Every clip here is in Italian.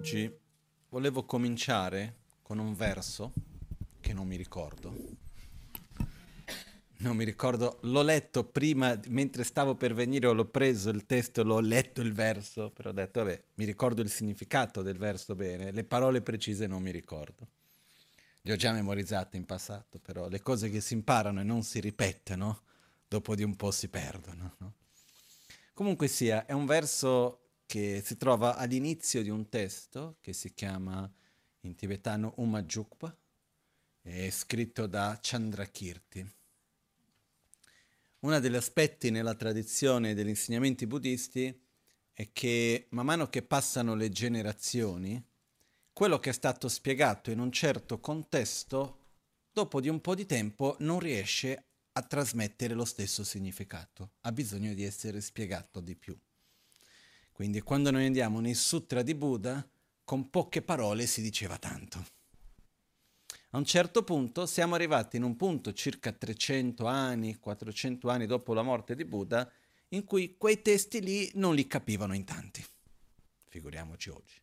Oggi volevo cominciare con un verso che non mi ricordo. Non mi ricordo, l'ho letto prima, mentre stavo per venire, l'ho preso il testo, l'ho letto il verso, però ho detto, vabbè, mi ricordo il significato del verso bene, le parole precise non mi ricordo. Le ho già memorizzate in passato, però le cose che si imparano e non si ripetono, dopo di un po' si perdono. No? Comunque sia, è un verso che si trova all'inizio di un testo che si chiama in tibetano Umajukpa, è scritto da Chandrakirti. Uno degli aspetti nella tradizione degli insegnamenti buddisti è che man mano che passano le generazioni, quello che è stato spiegato in un certo contesto, dopo di un po' di tempo non riesce a trasmettere lo stesso significato, ha bisogno di essere spiegato di più. Quindi quando noi andiamo nei sutra di Buddha, con poche parole si diceva tanto. A un certo punto siamo arrivati in un punto circa 300 anni, 400 anni dopo la morte di Buddha, in cui quei testi lì non li capivano in tanti. Figuriamoci oggi.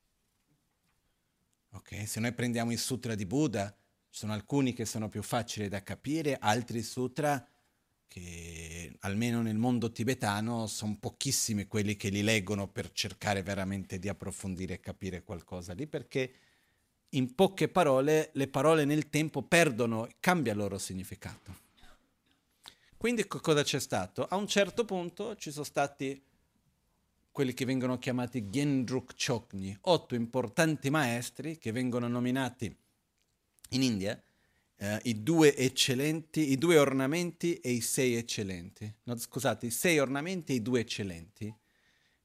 Ok? Se noi prendiamo i sutra di Buddha, ci sono alcuni che sono più facili da capire, altri sutra che almeno nel mondo tibetano sono pochissimi quelli che li leggono per cercare veramente di approfondire e capire qualcosa lì, perché in poche parole le parole nel tempo perdono, cambia il loro significato. Quindi cosa c'è stato? A un certo punto ci sono stati quelli che vengono chiamati Gendruk Chokni, otto importanti maestri che vengono nominati in India eh, i due eccellenti, i due ornamenti e i sei eccellenti. No, scusate, i sei ornamenti e i due eccellenti,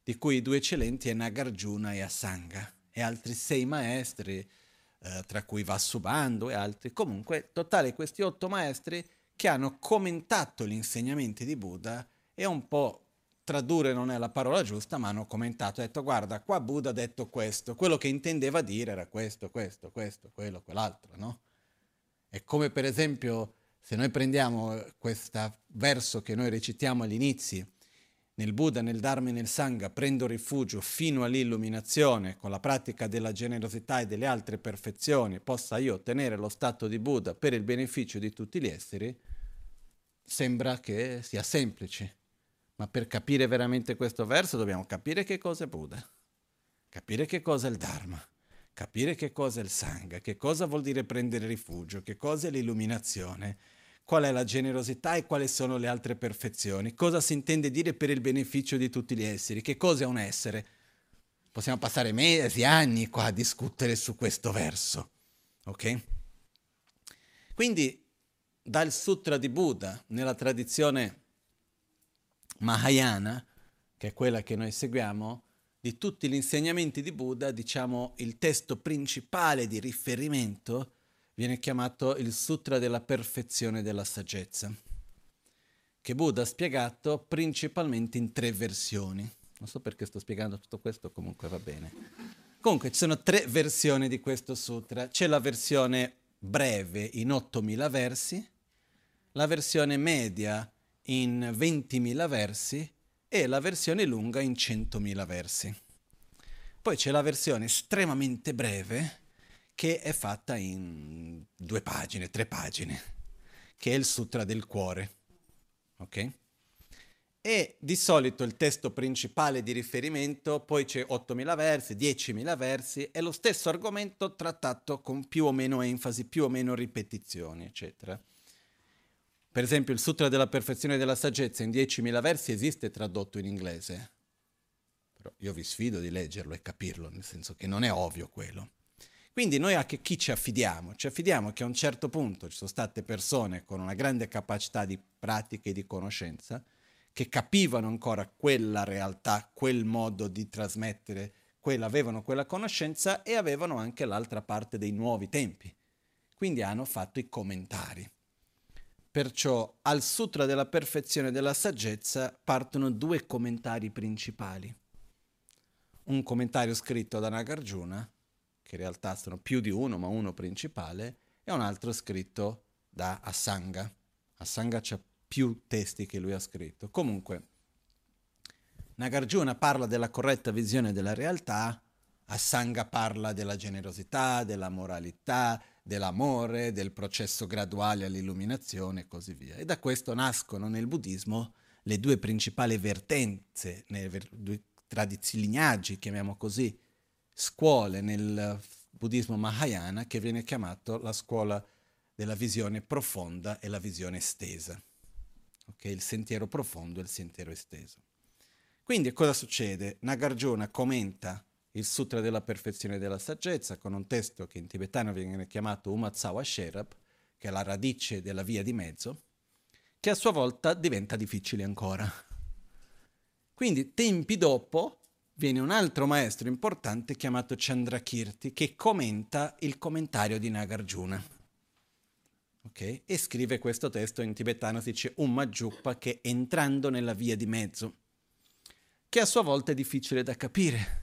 di cui i due eccellenti è Nagarjuna e Asanga, e altri sei maestri, eh, tra cui Vasubandhu e altri. Comunque, totale questi otto maestri che hanno commentato gli insegnamenti di Buddha e un po' tradurre non è la parola giusta, ma hanno commentato, ha detto guarda, qua Buddha ha detto questo, quello che intendeva dire era questo, questo, questo, quello, quell'altro, no? È come per esempio se noi prendiamo questo verso che noi recitiamo all'inizio, nel Buddha, nel Dharma e nel Sangha prendo rifugio fino all'illuminazione con la pratica della generosità e delle altre perfezioni, possa io ottenere lo stato di Buddha per il beneficio di tutti gli esseri, sembra che sia semplice. Ma per capire veramente questo verso dobbiamo capire che cosa è Buddha, capire che cosa è il Dharma, capire che cosa è il Sangha, che cosa vuol dire prendere rifugio, che cosa è l'illuminazione, qual è la generosità e quali sono le altre perfezioni, cosa si intende dire per il beneficio di tutti gli esseri, che cosa è un essere. Possiamo passare mesi, anni qua a discutere su questo verso, ok? Quindi dal Sutra di Buddha, nella tradizione Mahayana, che è quella che noi seguiamo, di tutti gli insegnamenti di Buddha, diciamo, il testo principale di riferimento viene chiamato il Sutra della perfezione della saggezza, che Buddha ha spiegato principalmente in tre versioni. Non so perché sto spiegando tutto questo, comunque va bene. Comunque ci sono tre versioni di questo sutra. C'è la versione breve in 8.000 versi, la versione media in 20.000 versi e la versione lunga in 100.000 versi. Poi c'è la versione estremamente breve che è fatta in due pagine, tre pagine, che è il Sutra del Cuore. Ok? E di solito il testo principale di riferimento, poi c'è 8.000 versi, 10.000 versi, è lo stesso argomento trattato con più o meno enfasi, più o meno ripetizioni, eccetera. Per esempio il Sutra della perfezione della saggezza in 10.000 versi esiste tradotto in inglese. Però io vi sfido di leggerlo e capirlo, nel senso che non è ovvio quello. Quindi noi a chi ci affidiamo? Ci affidiamo che a un certo punto ci sono state persone con una grande capacità di pratica e di conoscenza che capivano ancora quella realtà, quel modo di trasmettere, quella, avevano quella conoscenza e avevano anche l'altra parte dei nuovi tempi. Quindi hanno fatto i commentari. Perciò al Sutra della perfezione della saggezza partono due commentari principali. Un commentario scritto da Nagarjuna, che in realtà sono più di uno, ma uno principale, e un altro scritto da Asanga. Asanga c'ha più testi che lui ha scritto. Comunque, Nagarjuna parla della corretta visione della realtà, Asanga parla della generosità, della moralità, dell'amore, del processo graduale all'illuminazione e così via. E da questo nascono nel buddismo le due principali vertenze, le due tradizioni, lignaggi, chiamiamo così, scuole nel buddismo Mahayana che viene chiamato la scuola della visione profonda e la visione estesa. Okay? Il sentiero profondo e il sentiero esteso. Quindi cosa succede? Nagarjuna commenta il Sutra della perfezione della saggezza con un testo che in tibetano viene chiamato Umatsawa Sherab, che è la radice della via di mezzo, che a sua volta diventa difficile ancora. Quindi tempi dopo viene un altro maestro importante chiamato Chandrakirti che commenta il commentario di Nagarjuna. Okay? E scrive questo testo in tibetano, si dice Ummajukpa, che entrando nella via di mezzo, che a sua volta è difficile da capire.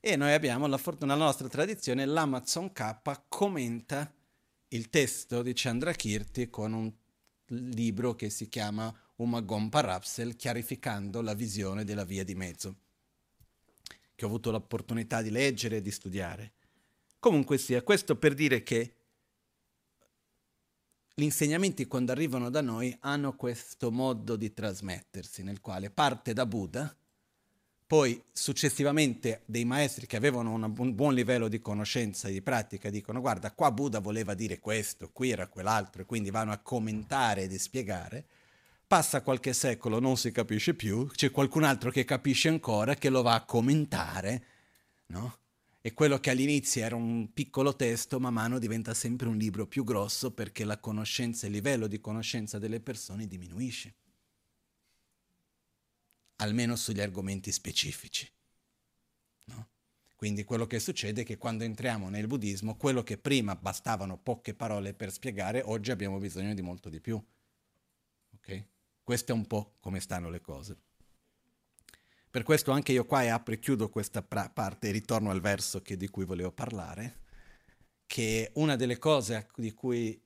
E noi abbiamo la fortuna, nella nostra tradizione, l'Amazon K commenta il testo di Chandrakirti con un libro che si chiama Umagom Parapsel, chiarificando la visione della via di mezzo, che ho avuto l'opportunità di leggere e di studiare. Comunque sia, questo per dire che gli insegnamenti quando arrivano da noi hanno questo modo di trasmettersi, nel quale parte da Buddha, poi successivamente dei maestri che avevano un buon livello di conoscenza e di pratica dicono guarda qua Buddha voleva dire questo, qui era quell'altro e quindi vanno a commentare ed spiegare. Passa qualche secolo, non si capisce più, c'è qualcun altro che capisce ancora che lo va a commentare, no? E quello che all'inizio era un piccolo testo, man mano diventa sempre un libro più grosso perché la conoscenza, il livello di conoscenza delle persone diminuisce almeno sugli argomenti specifici. No? Quindi quello che succede è che quando entriamo nel buddismo, quello che prima bastavano poche parole per spiegare, oggi abbiamo bisogno di molto di più. Okay? Questo è un po' come stanno le cose. Per questo anche io qua apro e chiudo questa pra- parte e ritorno al verso che, di cui volevo parlare, che una delle cose di cui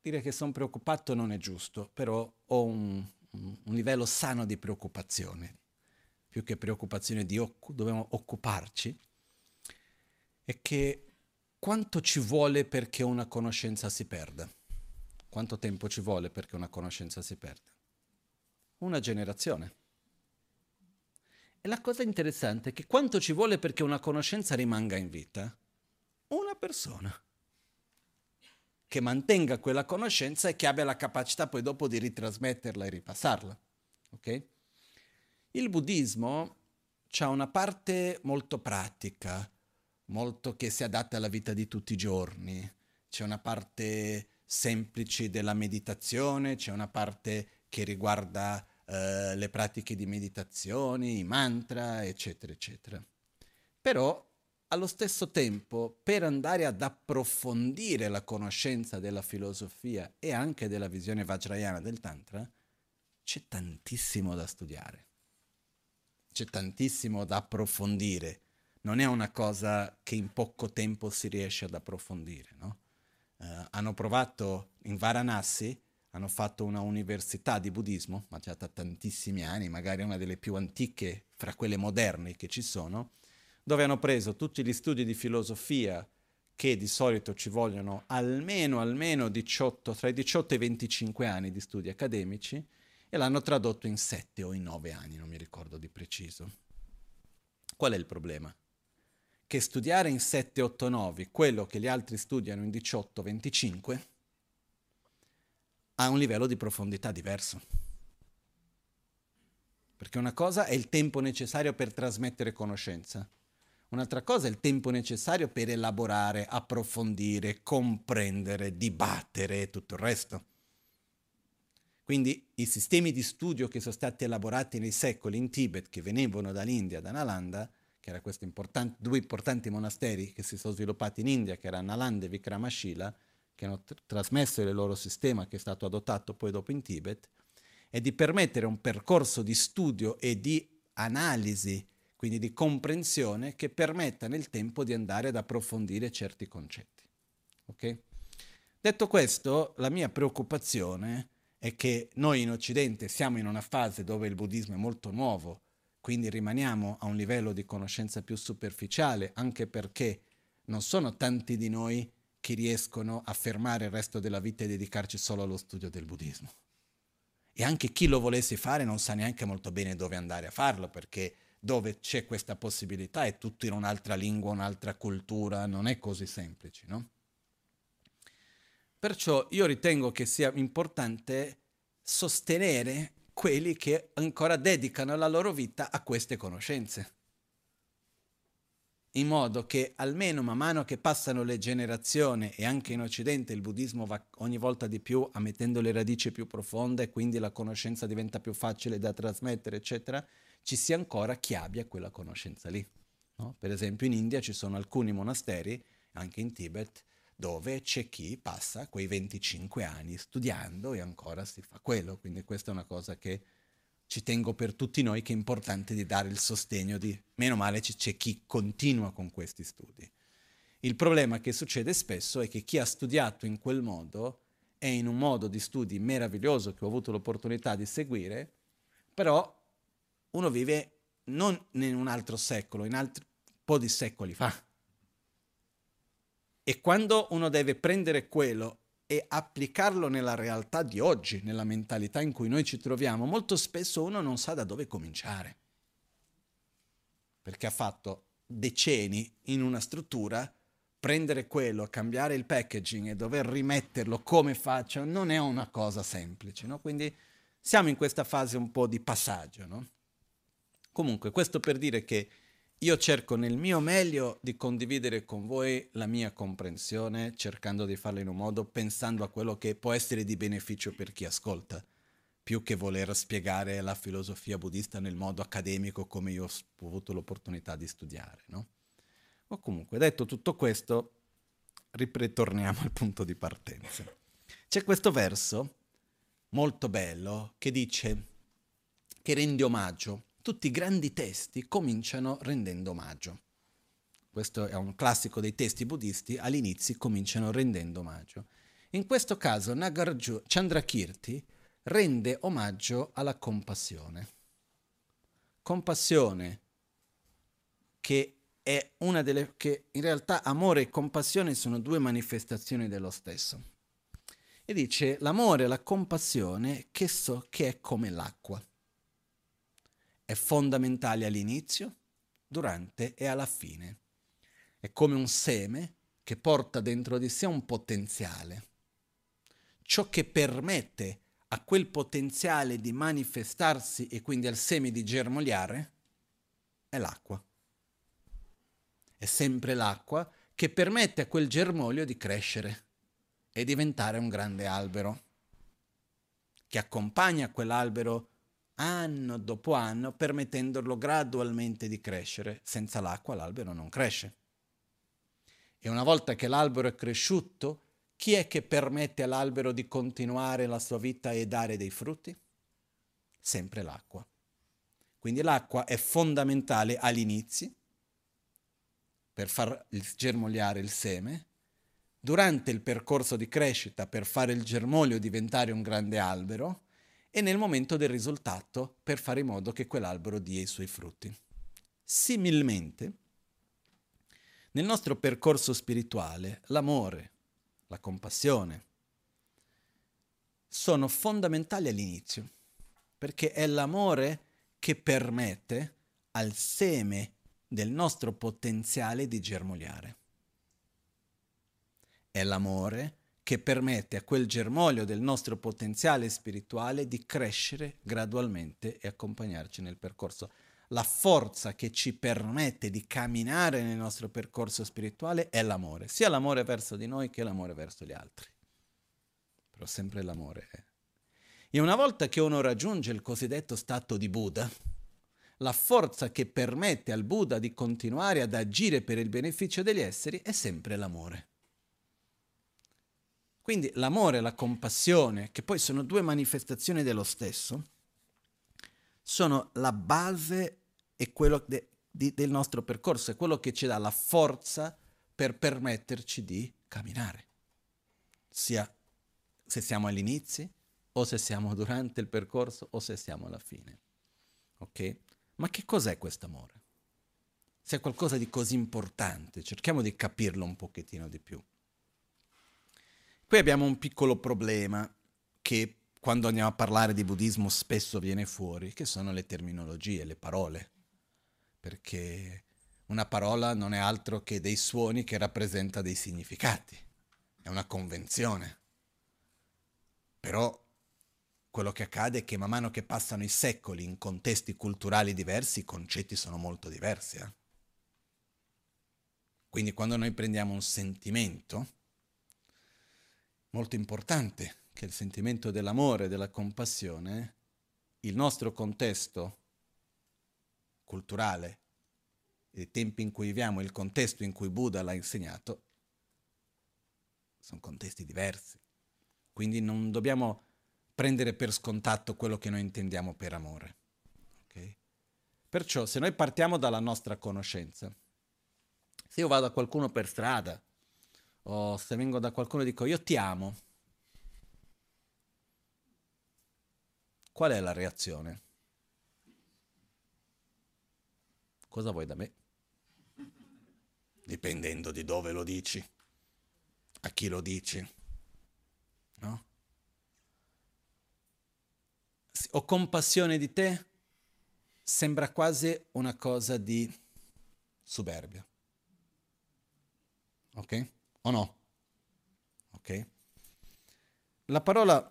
dire che sono preoccupato non è giusto, però ho un, un livello sano di preoccupazione, più che preoccupazione di occu- dobbiamo occuparci, è che quanto ci vuole perché una conoscenza si perda? Quanto tempo ci vuole perché una conoscenza si perda? Una generazione. E la cosa interessante è che quanto ci vuole perché una conoscenza rimanga in vita? Una persona che mantenga quella conoscenza e che abbia la capacità poi dopo di ritrasmetterla e ripassarla. Okay? Il buddismo ha una parte molto pratica, molto che si adatta alla vita di tutti i giorni. C'è una parte semplice della meditazione, c'è una parte che riguarda eh, le pratiche di meditazione, i mantra, eccetera, eccetera. Però allo stesso tempo, per andare ad approfondire la conoscenza della filosofia e anche della visione vajrayana del Tantra, c'è tantissimo da studiare, c'è tantissimo da approfondire. Non è una cosa che in poco tempo si riesce ad approfondire. No? Uh, hanno provato in Varanasi, hanno fatto una università di buddismo, ma già da tantissimi anni, magari una delle più antiche fra quelle moderne che ci sono, dove hanno preso tutti gli studi di filosofia che di solito ci vogliono almeno, almeno 18, tra i 18 e i 25 anni di studi accademici e l'hanno tradotto in 7 o in 9 anni, non mi ricordo di preciso. Qual è il problema? Che studiare in 7, 8, 9 quello che gli altri studiano in 18, 25 ha un livello di profondità diverso. Perché una cosa è il tempo necessario per trasmettere conoscenza, Un'altra cosa è il tempo necessario per elaborare, approfondire, comprendere, dibattere e tutto il resto. Quindi i sistemi di studio che sono stati elaborati nei secoli in Tibet, che venivano dall'India, da Nalanda, che erano questi importanti, due importanti monasteri che si sono sviluppati in India, che erano Nalanda e Vikramashila, che hanno tr- trasmesso il loro sistema che è stato adottato poi dopo in Tibet, è di permettere un percorso di studio e di analisi quindi di comprensione che permetta nel tempo di andare ad approfondire certi concetti. Okay? Detto questo, la mia preoccupazione è che noi in Occidente siamo in una fase dove il buddismo è molto nuovo, quindi rimaniamo a un livello di conoscenza più superficiale, anche perché non sono tanti di noi che riescono a fermare il resto della vita e dedicarci solo allo studio del buddismo. E anche chi lo volesse fare non sa neanche molto bene dove andare a farlo, perché dove c'è questa possibilità è tutto in un'altra lingua, un'altra cultura, non è così semplice, no? Perciò io ritengo che sia importante sostenere quelli che ancora dedicano la loro vita a queste conoscenze in modo che almeno man mano che passano le generazioni e anche in Occidente il buddismo va ogni volta di più ammettendo le radici più profonde e quindi la conoscenza diventa più facile da trasmettere, eccetera, ci sia ancora chi abbia quella conoscenza lì. No? Per esempio in India ci sono alcuni monasteri, anche in Tibet, dove c'è chi passa quei 25 anni studiando e ancora si fa quello, quindi questa è una cosa che ci tengo per tutti noi che è importante di dare il sostegno di, meno male c'è chi continua con questi studi. Il problema che succede spesso è che chi ha studiato in quel modo è in un modo di studi meraviglioso che ho avuto l'opportunità di seguire, però uno vive non in un altro secolo, in altri po' di secoli fa. E quando uno deve prendere quello e applicarlo nella realtà di oggi, nella mentalità in cui noi ci troviamo, molto spesso uno non sa da dove cominciare. Perché ha fatto decenni in una struttura, prendere quello, cambiare il packaging e dover rimetterlo come faccio non è una cosa semplice, no? Quindi siamo in questa fase un po' di passaggio, no? Comunque, questo per dire che io cerco nel mio meglio di condividere con voi la mia comprensione, cercando di farlo in un modo pensando a quello che può essere di beneficio per chi ascolta, più che voler spiegare la filosofia buddista nel modo accademico come io ho avuto l'opportunità di studiare. No? O comunque, detto tutto questo, ritorniamo al punto di partenza. C'è questo verso molto bello che dice che rende omaggio tutti i grandi testi cominciano rendendo omaggio. Questo è un classico dei testi buddisti, all'inizio cominciano rendendo omaggio. In questo caso Nagarjuna Chandrakirti rende omaggio alla compassione. Compassione che è una delle che in realtà amore e compassione sono due manifestazioni dello stesso. E dice l'amore la compassione che so che è come l'acqua è fondamentale all'inizio, durante e alla fine. È come un seme che porta dentro di sé un potenziale. Ciò che permette a quel potenziale di manifestarsi e quindi al seme di germogliare è l'acqua. È sempre l'acqua che permette a quel germoglio di crescere e diventare un grande albero, che accompagna quell'albero anno dopo anno, permettendolo gradualmente di crescere. Senza l'acqua l'albero non cresce. E una volta che l'albero è cresciuto, chi è che permette all'albero di continuare la sua vita e dare dei frutti? Sempre l'acqua. Quindi l'acqua è fondamentale all'inizio per far germogliare il seme, durante il percorso di crescita per fare il germoglio diventare un grande albero e nel momento del risultato per fare in modo che quell'albero dia i suoi frutti. Similmente, nel nostro percorso spirituale, l'amore, la compassione, sono fondamentali all'inizio, perché è l'amore che permette al seme del nostro potenziale di germogliare. È l'amore che permette a quel germoglio del nostro potenziale spirituale di crescere gradualmente e accompagnarci nel percorso. La forza che ci permette di camminare nel nostro percorso spirituale è l'amore, sia l'amore verso di noi che l'amore verso gli altri. Però sempre l'amore è. E una volta che uno raggiunge il cosiddetto stato di Buddha, la forza che permette al Buddha di continuare ad agire per il beneficio degli esseri è sempre l'amore. Quindi l'amore e la compassione, che poi sono due manifestazioni dello stesso, sono la base e quello de, di, del nostro percorso, è quello che ci dà la forza per permetterci di camminare, sia se siamo all'inizio o se siamo durante il percorso o se siamo alla fine. Ok? Ma che cos'è questo amore? Se è qualcosa di così importante, cerchiamo di capirlo un pochettino di più. Poi abbiamo un piccolo problema che quando andiamo a parlare di buddismo spesso viene fuori, che sono le terminologie, le parole. Perché una parola non è altro che dei suoni che rappresenta dei significati, è una convenzione. Però quello che accade è che man mano che passano i secoli in contesti culturali diversi, i concetti sono molto diversi. Eh? Quindi quando noi prendiamo un sentimento, molto importante, che il sentimento dell'amore, della compassione, il nostro contesto culturale, i tempi in cui viviamo, il contesto in cui Buddha l'ha insegnato, sono contesti diversi. Quindi non dobbiamo prendere per scontato quello che noi intendiamo per amore. Okay? Perciò se noi partiamo dalla nostra conoscenza, se io vado a qualcuno per strada o se vengo da qualcuno e dico io ti amo, qual è la reazione? Cosa vuoi da me? Dipendendo di dove lo dici, a chi lo dici, no? Ho compassione di te, sembra quasi una cosa di superbia. Ok? O no? Ok? La parola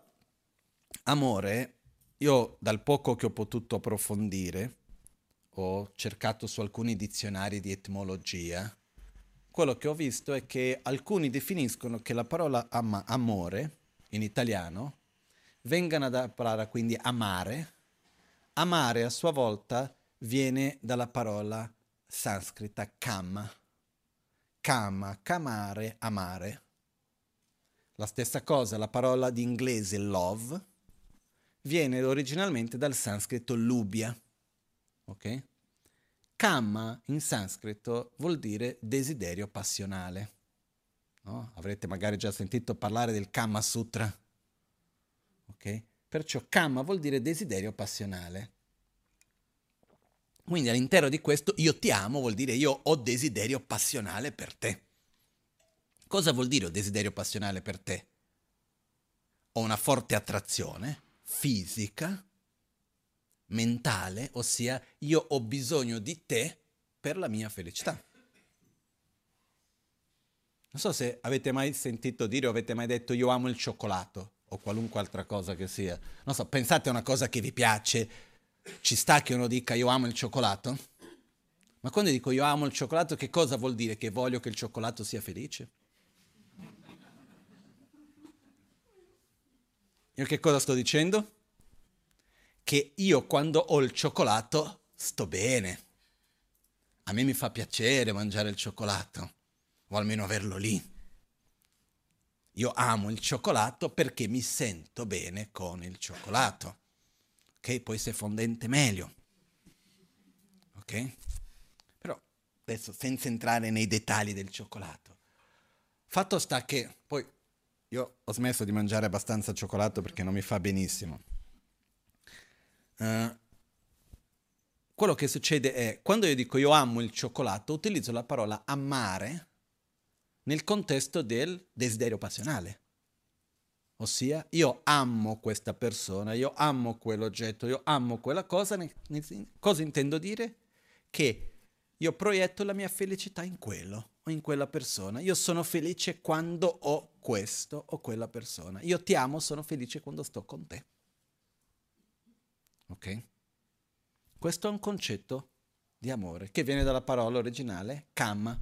amore, io dal poco che ho potuto approfondire, ho cercato su alcuni dizionari di etimologia, quello che ho visto è che alcuni definiscono che la parola ama, amore in italiano venga da parola quindi amare. Amare a sua volta viene dalla parola sanscrita kama kama, kamare, amare. La stessa cosa, la parola di inglese love viene originalmente dal sanscrito lubia. Ok? Kama in sanscrito vuol dire desiderio passionale. No? Avrete magari già sentito parlare del Kama Sutra. Ok? Perciò Kama vuol dire desiderio passionale. Quindi all'interno di questo io ti amo vuol dire io ho desiderio passionale per te. Cosa vuol dire ho desiderio passionale per te? Ho una forte attrazione fisica, mentale, ossia io ho bisogno di te per la mia felicità. Non so se avete mai sentito dire o avete mai detto io amo il cioccolato o qualunque altra cosa che sia. Non so, pensate a una cosa che vi piace, ci sta che uno dica io amo il cioccolato? Ma quando dico io amo il cioccolato, che cosa vuol dire? Che voglio che il cioccolato sia felice? Io che cosa sto dicendo? Che io quando ho il cioccolato sto bene. A me mi fa piacere mangiare il cioccolato, o almeno averlo lì. Io amo il cioccolato perché mi sento bene con il cioccolato ok? Può essere fondente meglio, ok? Però adesso senza entrare nei dettagli del cioccolato. Fatto sta che poi io ho smesso di mangiare abbastanza cioccolato perché non mi fa benissimo. Uh, quello che succede è, quando io dico io amo il cioccolato, utilizzo la parola amare nel contesto del desiderio passionale. Ossia, io amo questa persona, io amo quell'oggetto, io amo quella cosa. Cosa intendo dire? Che io proietto la mia felicità in quello o in quella persona. Io sono felice quando ho questo o quella persona. Io ti amo, sono felice quando sto con te. Ok? Questo è un concetto di amore che viene dalla parola originale kama.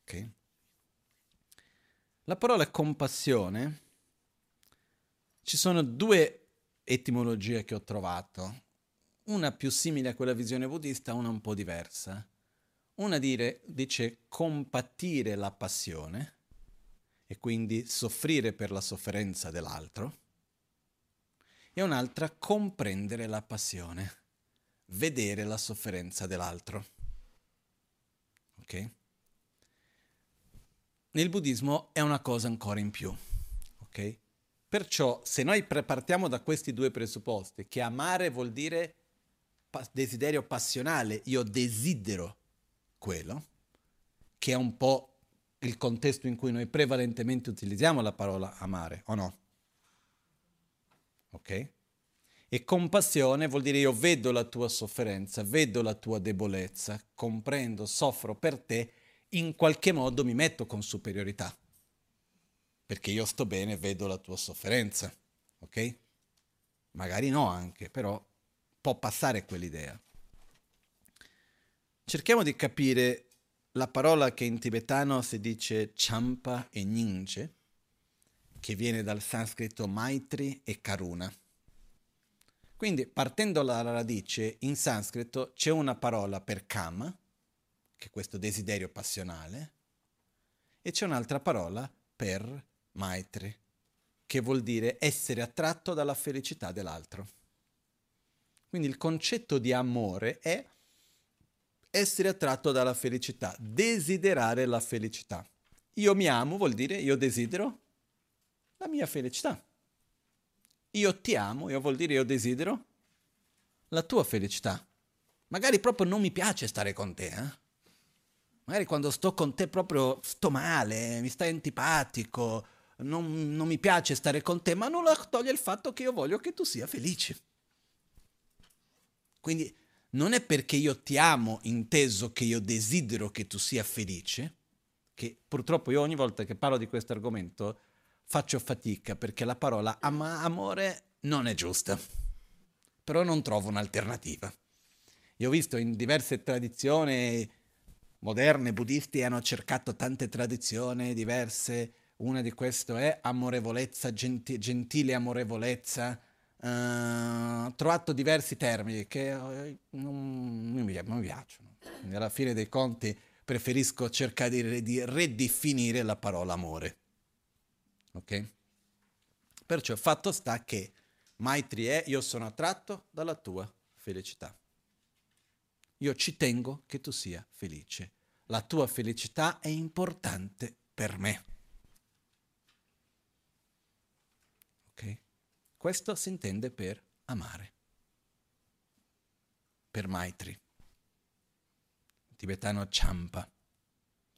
Ok? La parola compassione ci sono due etimologie che ho trovato, una più simile a quella visione buddista, una un po' diversa. Una dire, dice compatire la passione e quindi soffrire per la sofferenza dell'altro, e un'altra comprendere la passione, vedere la sofferenza dell'altro. Ok? Nel buddismo è una cosa ancora in più, ok? Perciò se noi partiamo da questi due presupposti, che amare vuol dire desiderio passionale, io desidero quello, che è un po' il contesto in cui noi prevalentemente utilizziamo la parola amare, o no? Ok? E compassione vuol dire io vedo la tua sofferenza, vedo la tua debolezza, comprendo, soffro per te, in qualche modo mi metto con superiorità. Perché io sto bene, vedo la tua sofferenza, ok? Magari no anche, però può passare quell'idea. Cerchiamo di capire la parola che in tibetano si dice champa e ninje, che viene dal sanscrito maitri e karuna. Quindi partendo dalla radice, in sanscrito c'è una parola per kama, che è questo desiderio passionale, e c'è un'altra parola per maitri, che vuol dire essere attratto dalla felicità dell'altro. Quindi il concetto di amore è essere attratto dalla felicità, desiderare la felicità. Io mi amo vuol dire io desidero la mia felicità. Io ti amo, io vuol dire io desidero la tua felicità. Magari proprio non mi piace stare con te, eh? Magari quando sto con te proprio sto male, mi stai antipatico, non, non mi piace stare con te, ma non toglie il fatto che io voglio che tu sia felice. Quindi non è perché io ti amo inteso che io desidero che tu sia felice, che purtroppo io ogni volta che parlo di questo argomento faccio fatica perché la parola ama, amore non è giusta, però non trovo un'alternativa. Io ho visto in diverse tradizioni moderne, buddisti, hanno cercato tante tradizioni diverse, una di queste è amorevolezza, genti- gentile amorevolezza, Uh, ho trovato diversi termini che uh, non, non, mi, non, mi, piacciono. Quindi alla fine dei conti preferisco cercare di, di ridefinire la parola amore. Ok? Perciò fatto sta che Maitri è io sono attratto dalla tua felicità. Io ci tengo che tu sia felice. La tua felicità è importante per me. Ok? Questo si intende per amare. Per Maitri. Tibetano Champa.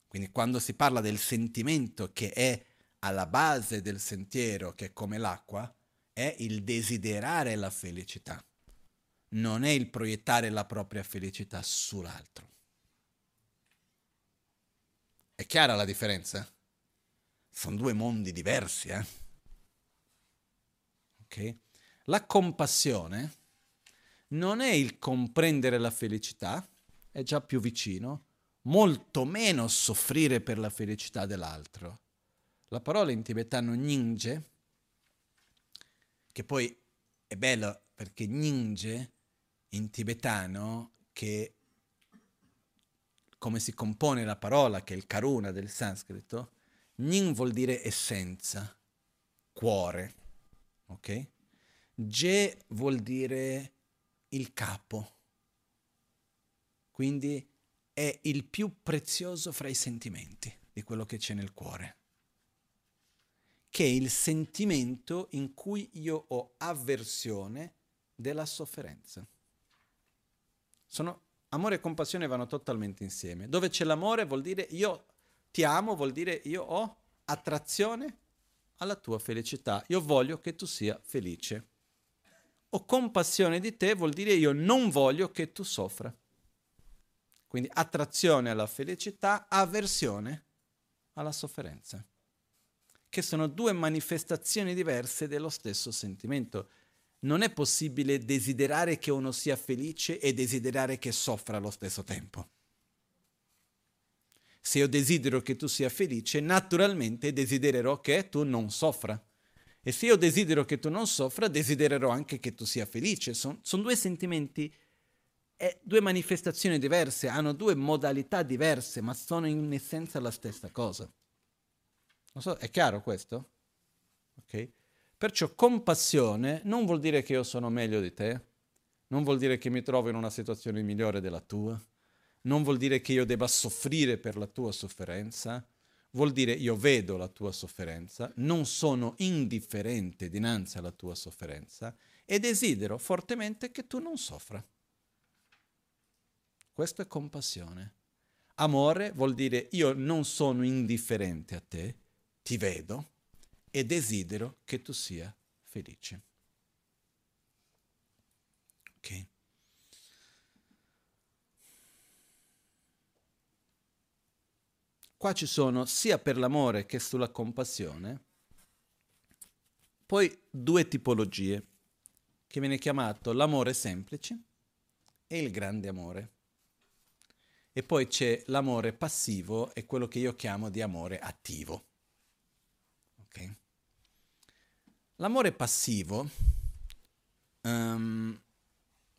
Quindi quando si parla del sentimento che è alla base del sentiero, che è come l'acqua, è il desiderare la felicità, non è il proiettare la propria felicità sull'altro. È chiara la differenza? Sono due mondi diversi, eh? Ok? La compassione non è il comprendere la felicità, è già più vicino, molto meno soffrire per la felicità dell'altro la parola in tibetano ninje, che poi è bello perché ninje in tibetano, che come si compone la parola, che è il karuna del sanscrito, nin vuol dire essenza, cuore, ok? Je vuol dire il capo, quindi è il più prezioso fra i sentimenti di quello che c'è nel cuore che è il sentimento in cui io ho avversione della sofferenza. Sono, amore e compassione vanno totalmente insieme. Dove c'è l'amore vuol dire io ti amo, vuol dire io ho attrazione alla tua felicità, io voglio che tu sia felice. Ho compassione di te vuol dire io non voglio che tu soffra. Quindi attrazione alla felicità, avversione alla sofferenza che sono due manifestazioni diverse dello stesso sentimento. Non è possibile desiderare che uno sia felice e desiderare che soffra allo stesso tempo. Se io desidero che tu sia felice, naturalmente desidererò che tu non soffra. E se io desidero che tu non soffra, desidererò anche che tu sia felice. Sono son due sentimenti, eh, due manifestazioni diverse, hanno due modalità diverse, ma sono in essenza la stessa cosa. Non so, è chiaro questo? Ok? Perciò compassione non vuol dire che io sono meglio di te, non vuol dire che mi trovo in una situazione migliore della tua, non vuol dire che io debba soffrire per la tua sofferenza, vuol dire io vedo la tua sofferenza, non sono indifferente dinanzi alla tua sofferenza e desidero fortemente che tu non soffra. Questo è compassione. Amore vuol dire io non sono indifferente a te, ti vedo e desidero che tu sia felice. Ok? Qua ci sono sia per l'amore che sulla compassione, poi due tipologie, che viene chiamato l'amore semplice e il grande amore. E poi c'è l'amore passivo e quello che io chiamo di amore attivo. Okay? L'amore passivo, um,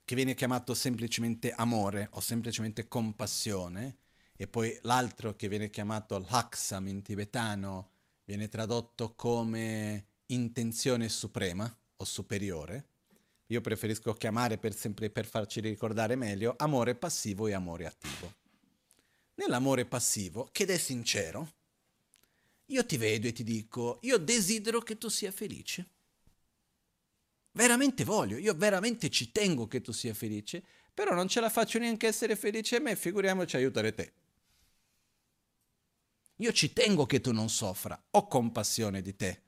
che viene chiamato semplicemente amore o semplicemente compassione, e poi l'altro che viene chiamato l'haksam in tibetano, viene tradotto come intenzione suprema o superiore. Io preferisco chiamare per, sempre, per farci ricordare meglio amore passivo e amore attivo. Nell'amore passivo, che è sincero, io ti vedo e ti dico, io desidero che tu sia felice. Veramente voglio, io veramente ci tengo che tu sia felice, però non ce la faccio neanche essere felice a me, figuriamoci aiutare te. Io ci tengo che tu non soffra, ho compassione di te,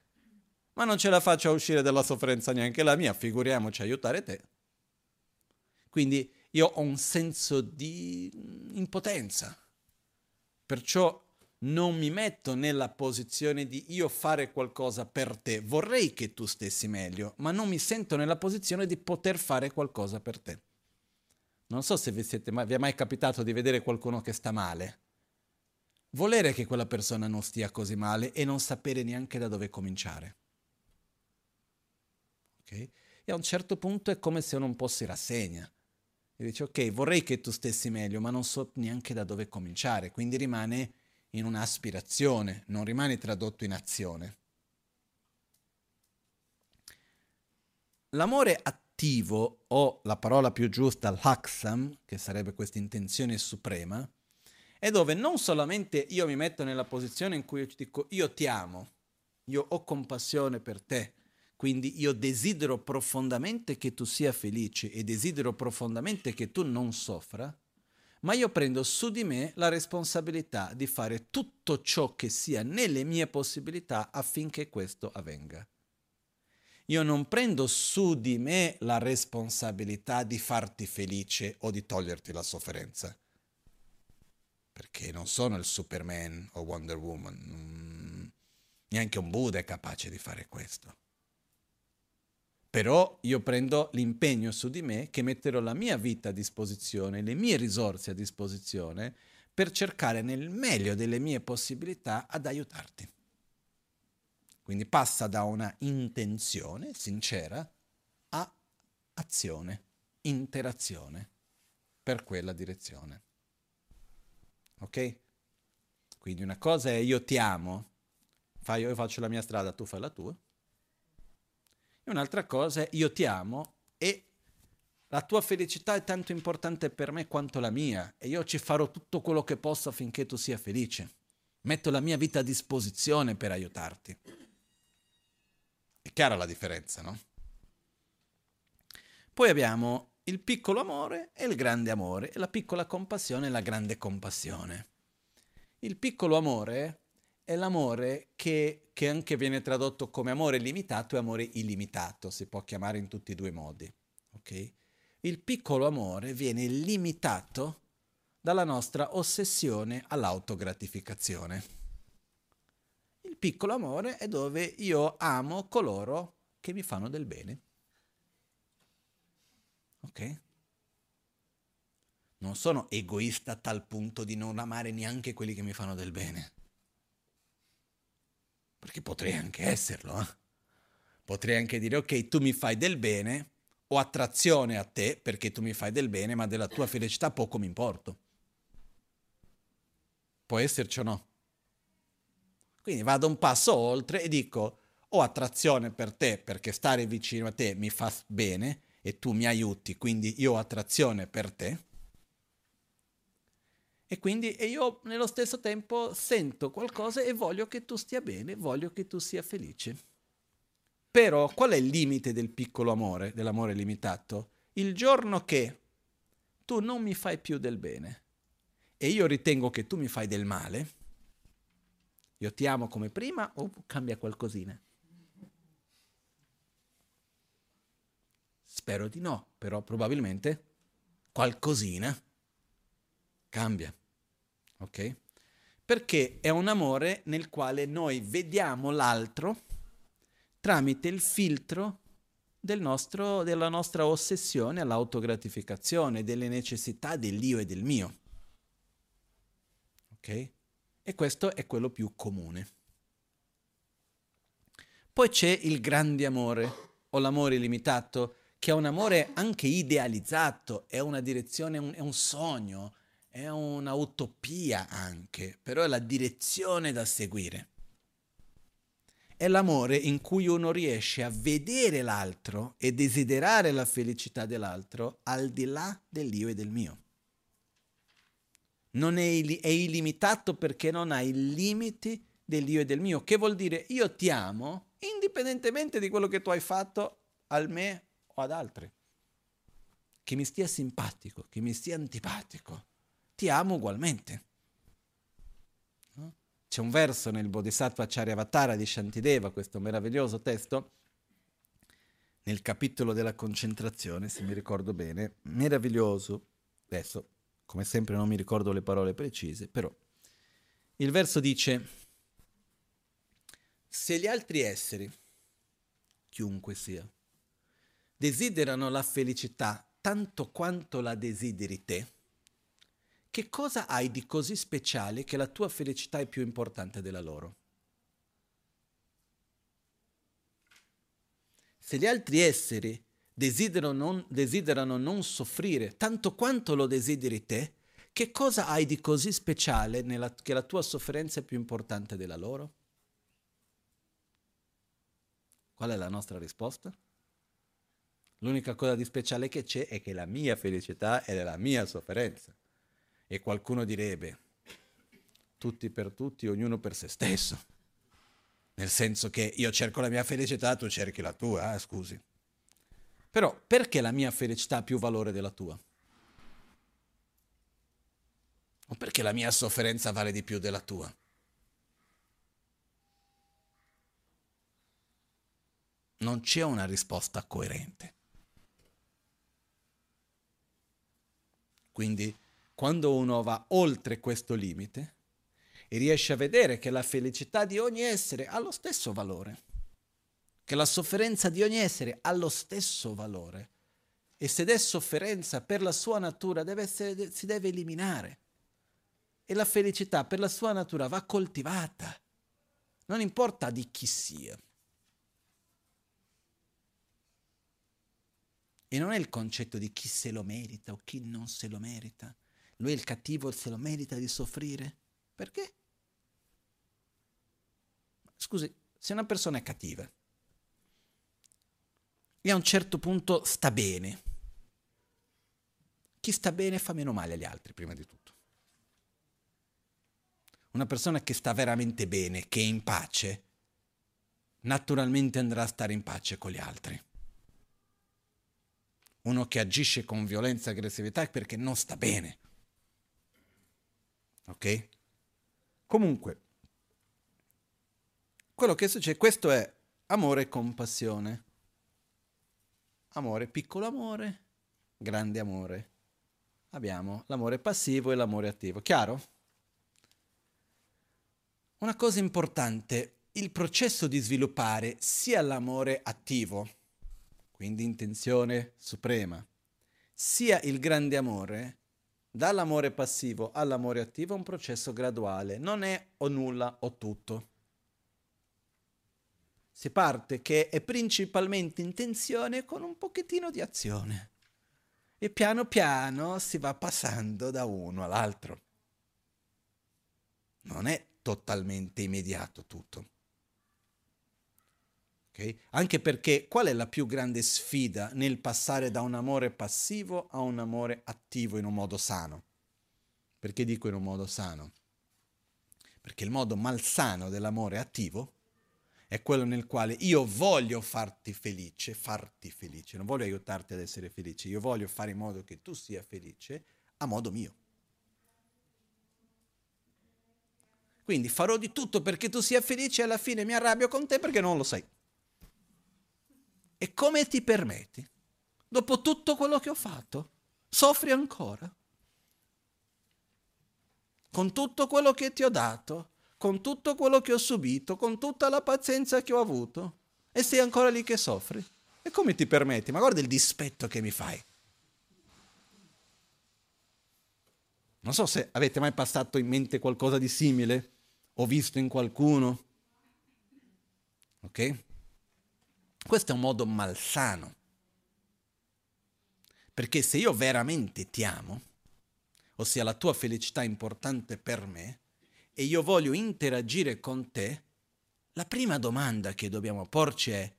ma non ce la faccio a uscire dalla sofferenza neanche la mia, figuriamoci aiutare te. Quindi io ho un senso di impotenza, perciò non mi metto nella posizione di io fare qualcosa per te, vorrei che tu stessi meglio, ma non mi sento nella posizione di poter fare qualcosa per te. Non so se vi, siete, vi è mai capitato di vedere qualcuno che sta male volere che quella persona non stia così male e non sapere neanche da dove cominciare. Okay? E a un certo punto è come se uno un po' si rassegna. E dice, ok, vorrei che tu stessi meglio, ma non so neanche da dove cominciare. Quindi rimane in un'aspirazione, non rimane tradotto in azione. L'amore attivo, o la parola più giusta, l'haksam, che sarebbe questa intenzione suprema, è dove non solamente io mi metto nella posizione in cui io ti dico io ti amo, io ho compassione per te, quindi io desidero profondamente che tu sia felice e desidero profondamente che tu non soffra, ma io prendo su di me la responsabilità di fare tutto ciò che sia nelle mie possibilità affinché questo avvenga. Io non prendo su di me la responsabilità di farti felice o di toglierti la sofferenza perché non sono il Superman o Wonder Woman, mm, neanche un Buddha è capace di fare questo. Però io prendo l'impegno su di me che metterò la mia vita a disposizione, le mie risorse a disposizione per cercare nel meglio delle mie possibilità ad aiutarti. Quindi passa da una intenzione sincera a azione, interazione per quella direzione. Ok? Quindi una cosa è io ti amo, fai, io faccio la mia strada, tu fai la tua. E un'altra cosa è io ti amo e la tua felicità è tanto importante per me quanto la mia e io ci farò tutto quello che posso affinché tu sia felice. Metto la mia vita a disposizione per aiutarti. È chiara la differenza, no? Poi abbiamo il piccolo amore e il grande amore, e la piccola compassione e la grande compassione. Il piccolo amore è l'amore che, che, anche viene tradotto come amore limitato e amore illimitato, si può chiamare in tutti e due i modi. Okay? Il piccolo amore viene limitato dalla nostra ossessione all'autogratificazione. Il piccolo amore è dove io amo coloro che mi fanno del bene. Ok? Non sono egoista a tal punto di non amare neanche quelli che mi fanno del bene. Perché potrei anche esserlo. Eh? Potrei anche dire, ok, tu mi fai del bene, ho attrazione a te perché tu mi fai del bene, ma della tua felicità poco mi importo. Può esserci o no? Quindi vado un passo oltre e dico, ho attrazione per te perché stare vicino a te mi fa bene, e tu mi aiuti, quindi io ho attrazione per te. E quindi e io nello stesso tempo sento qualcosa e voglio che tu stia bene, voglio che tu sia felice. Però qual è il limite del piccolo amore, dell'amore limitato? Il giorno che tu non mi fai più del bene e io ritengo che tu mi fai del male, io ti amo come prima o cambia qualcosina? Spero di no, però probabilmente qualcosina cambia. Ok? Perché è un amore nel quale noi vediamo l'altro tramite il filtro del nostro, della nostra ossessione all'autogratificazione, delle necessità dell'io e del mio. Ok? E questo è quello più comune. Poi c'è il grande amore o l'amore illimitato, che è un amore anche idealizzato, è una direzione, è un sogno, è un'utopia anche, però è la direzione da seguire. È l'amore in cui uno riesce a vedere l'altro e desiderare la felicità dell'altro al di là dell'io e del mio. Non è, il- è illimitato perché non ha i limiti dell'io e del mio, che vuol dire io ti amo indipendentemente di quello che tu hai fatto al me o ad altri. Che mi stia simpatico, che mi stia antipatico, ti amo ugualmente. C'è un verso nel Bodhisattva Charyavatara di Shantideva, questo meraviglioso testo, nel capitolo della concentrazione, se mi ricordo bene, meraviglioso. Adesso, come sempre, non mi ricordo le parole precise, però il verso dice, se gli altri esseri, chiunque sia, desiderano la felicità tanto quanto la desideri te, che cosa hai di così speciale che la tua felicità è più importante della loro? Se gli altri esseri desiderano non, desiderano non soffrire tanto quanto lo desideri te, che cosa hai di così speciale nella, che la tua sofferenza è più importante della loro? Qual è la nostra risposta? L'unica cosa di speciale che c'è è che la mia felicità è la mia sofferenza. E qualcuno direbbe, tutti per tutti, ognuno per se stesso. Nel senso che io cerco la mia felicità, tu cerchi la tua, eh, scusi. Però perché la mia felicità ha più valore della tua? O perché la mia sofferenza vale di più della tua? Non c'è una risposta coerente. Quindi quando uno va oltre questo limite e riesce a vedere che la felicità di ogni essere ha lo stesso valore, che la sofferenza di ogni essere ha lo stesso valore, e se è sofferenza per la sua natura deve essere, si deve eliminare. E la felicità per la sua natura va coltivata, non importa di chi sia. E non è il concetto di chi se lo merita o chi non se lo merita. Lui è il cattivo se lo merita di soffrire. Perché? Scusi, se una persona è cattiva e a un certo punto sta bene, chi sta bene fa meno male agli altri, prima di tutto. Una persona che sta veramente bene, che è in pace, naturalmente andrà a stare in pace con gli altri uno che agisce con violenza e aggressività è perché non sta bene. Ok? Comunque, quello che succede, questo è amore e compassione. Amore, piccolo amore, grande amore. Abbiamo l'amore passivo e l'amore attivo. Chiaro? Una cosa importante, il processo di sviluppare sia l'amore attivo, quindi intenzione suprema, sia il grande amore, dall'amore passivo all'amore attivo è un processo graduale, non è o nulla o tutto. Si parte che è principalmente intenzione con un pochettino di azione e piano piano si va passando da uno all'altro. Non è totalmente immediato tutto. Okay? Anche perché qual è la più grande sfida nel passare da un amore passivo a un amore attivo in un modo sano? Perché dico in un modo sano? Perché il modo malsano dell'amore attivo è quello nel quale io voglio farti felice, farti felice, non voglio aiutarti ad essere felice, io voglio fare in modo che tu sia felice a modo mio. Quindi farò di tutto perché tu sia felice e alla fine mi arrabbio con te perché non lo sai. E come ti permetti? Dopo tutto quello che ho fatto, soffri ancora? Con tutto quello che ti ho dato, con tutto quello che ho subito, con tutta la pazienza che ho avuto, e sei ancora lì che soffri? E come ti permetti? Ma guarda il dispetto che mi fai. Non so se avete mai passato in mente qualcosa di simile o visto in qualcuno. Ok? Questo è un modo malsano. Perché se io veramente ti amo, ossia la tua felicità è importante per me, e io voglio interagire con te, la prima domanda che dobbiamo porci è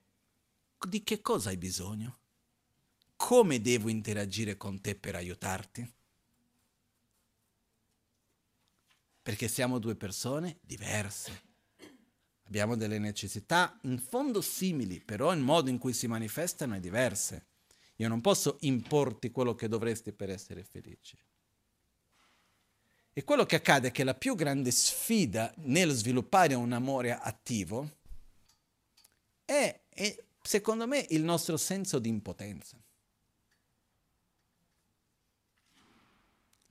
di che cosa hai bisogno? Come devo interagire con te per aiutarti? Perché siamo due persone diverse. Abbiamo delle necessità in fondo simili, però il modo in cui si manifestano è diverso. Io non posso importi quello che dovresti per essere felice. E quello che accade è che la più grande sfida nel sviluppare un amore attivo è, è secondo me, il nostro senso di impotenza.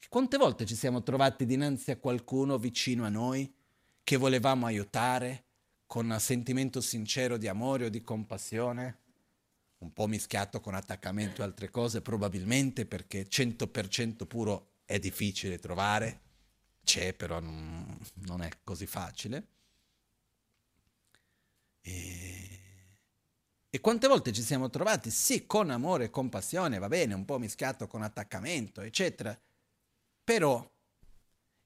Quante volte ci siamo trovati dinanzi a qualcuno vicino a noi che volevamo aiutare con sentimento sincero di amore o di compassione, un po' mischiato con attaccamento e altre cose, probabilmente perché 100% puro è difficile trovare, c'è però non, non è così facile. E... e quante volte ci siamo trovati, sì, con amore e compassione, va bene, un po' mischiato con attaccamento, eccetera, però,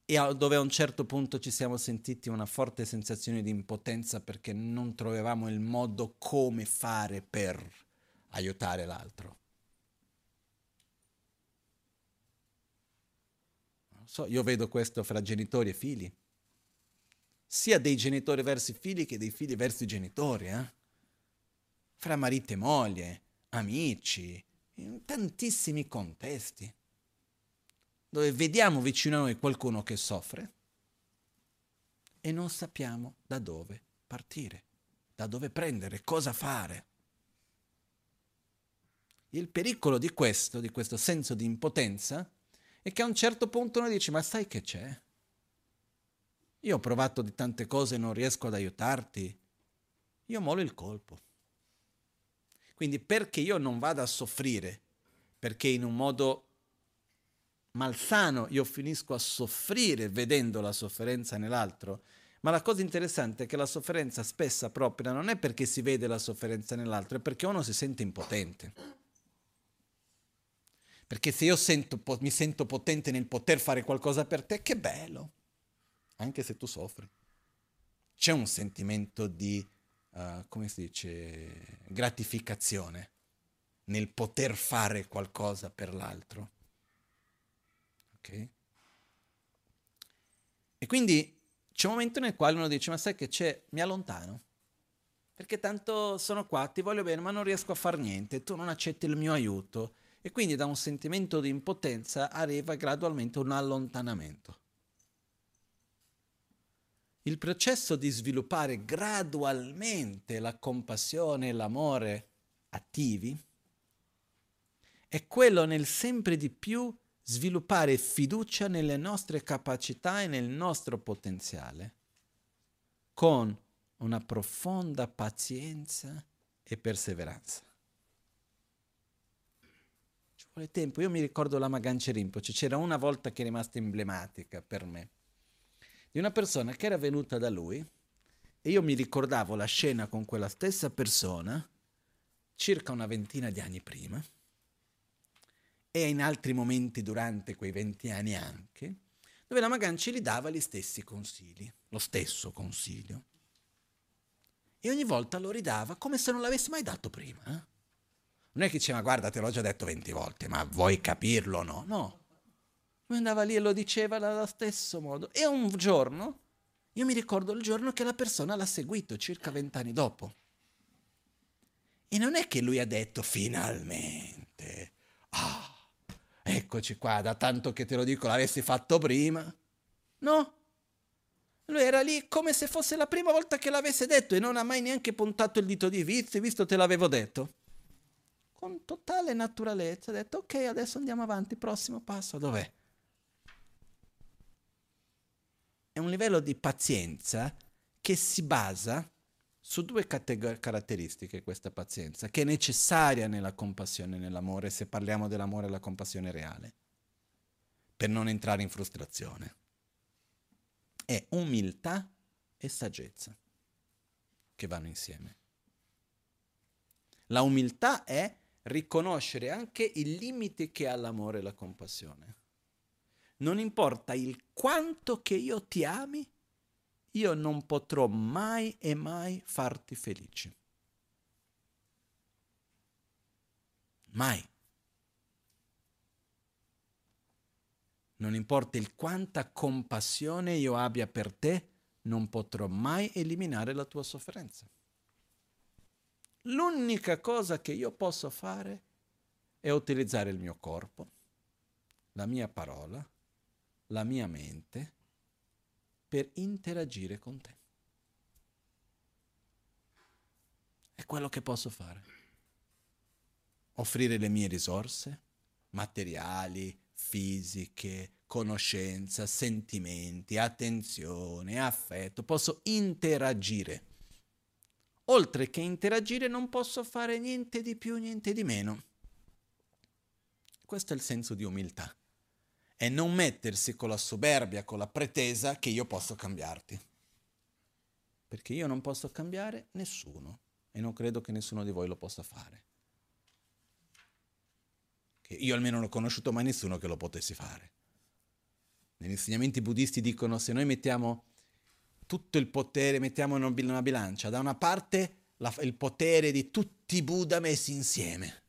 e dove a un certo punto ci siamo sentiti una forte sensazione di impotenza perché non trovavamo il modo come fare per aiutare l'altro. So, io vedo questo fra genitori e figli, sia dei genitori verso i figli che dei figli verso i genitori, eh? fra marito e moglie, amici, in tantissimi contesti dove vediamo vicino a noi qualcuno che soffre e non sappiamo da dove partire, da dove prendere, cosa fare. Il pericolo di questo, di questo senso di impotenza, è che a un certo punto uno dice, ma sai che c'è? Io ho provato di tante cose e non riesco ad aiutarti. Io molo il colpo. Quindi perché io non vada a soffrire, perché in un modo malsano, io finisco a soffrire vedendo la sofferenza nell'altro. Ma la cosa interessante è che la sofferenza spessa propria non è perché si vede la sofferenza nell'altro, è perché uno si sente impotente. Perché se io sento, mi sento potente nel poter fare qualcosa per te, che bello, anche se tu soffri. C'è un sentimento di, uh, come si dice, gratificazione nel poter fare qualcosa per l'altro. E quindi c'è un momento nel quale uno dice, ma sai che c'è, mi allontano. Perché tanto sono qua, ti voglio bene, ma non riesco a fare niente, tu non accetti il mio aiuto. E quindi da un sentimento di impotenza arriva gradualmente un allontanamento. Il processo di sviluppare gradualmente la compassione e l'amore attivi è quello nel sempre di più sviluppare fiducia nelle nostre capacità e nel nostro potenziale, con una profonda pazienza e perseveranza. Ci vuole tempo. Io mi ricordo la Magancia Rinpoche, c'era una volta che è rimasta emblematica per me, di una persona che era venuta da lui e io mi ricordavo la scena con quella stessa persona circa una ventina di anni prima e in altri momenti durante quei venti anni anche, dove la Maganci gli dava gli stessi consigli, lo stesso consiglio. E ogni volta lo ridava come se non l'avesse mai dato prima. Eh? Non è che diceva, guarda, te l'ho già detto venti volte, ma vuoi capirlo o no? No. Lui andava lì e lo diceva allo stesso modo. E un giorno, Io mi ricordo il giorno che la persona l'ha seguito, circa vent'anni dopo. E non è che lui ha detto finalmente, ah, eccoci qua, da tanto che te lo dico, l'avessi fatto prima. No. Lui era lì come se fosse la prima volta che l'avesse detto e non ha mai neanche puntato il dito di vizio, visto te l'avevo detto. Con totale naturalezza ha detto, ok, adesso andiamo avanti, prossimo passo, dov'è? È un livello di pazienza che si basa su due categ- caratteristiche questa pazienza, che è necessaria nella compassione e nell'amore, se parliamo dell'amore e della compassione reale, per non entrare in frustrazione. È umiltà e saggezza che vanno insieme. La umiltà è riconoscere anche i limiti che ha l'amore e la compassione. Non importa il quanto che io ti ami, io non potrò mai e mai farti felice. Mai. Non importa il quanta compassione io abbia per te, non potrò mai eliminare la tua sofferenza. L'unica cosa che io posso fare è utilizzare il mio corpo, la mia parola, la mia mente per interagire con te. È quello che posso fare. Offrire le mie risorse, materiali, fisiche, conoscenza, sentimenti, attenzione, affetto. Posso interagire. Oltre che interagire non posso fare niente di più, niente di meno. Questo è il senso di umiltà è non mettersi con la soberbia, con la pretesa che io posso cambiarti. Perché io non posso cambiare nessuno e non credo che nessuno di voi lo possa fare. Che io almeno non ho conosciuto mai nessuno che lo potessi fare. Negli insegnamenti buddisti dicono se noi mettiamo tutto il potere, mettiamo in una bilancia, da una parte la, il potere di tutti i Buddha messi insieme,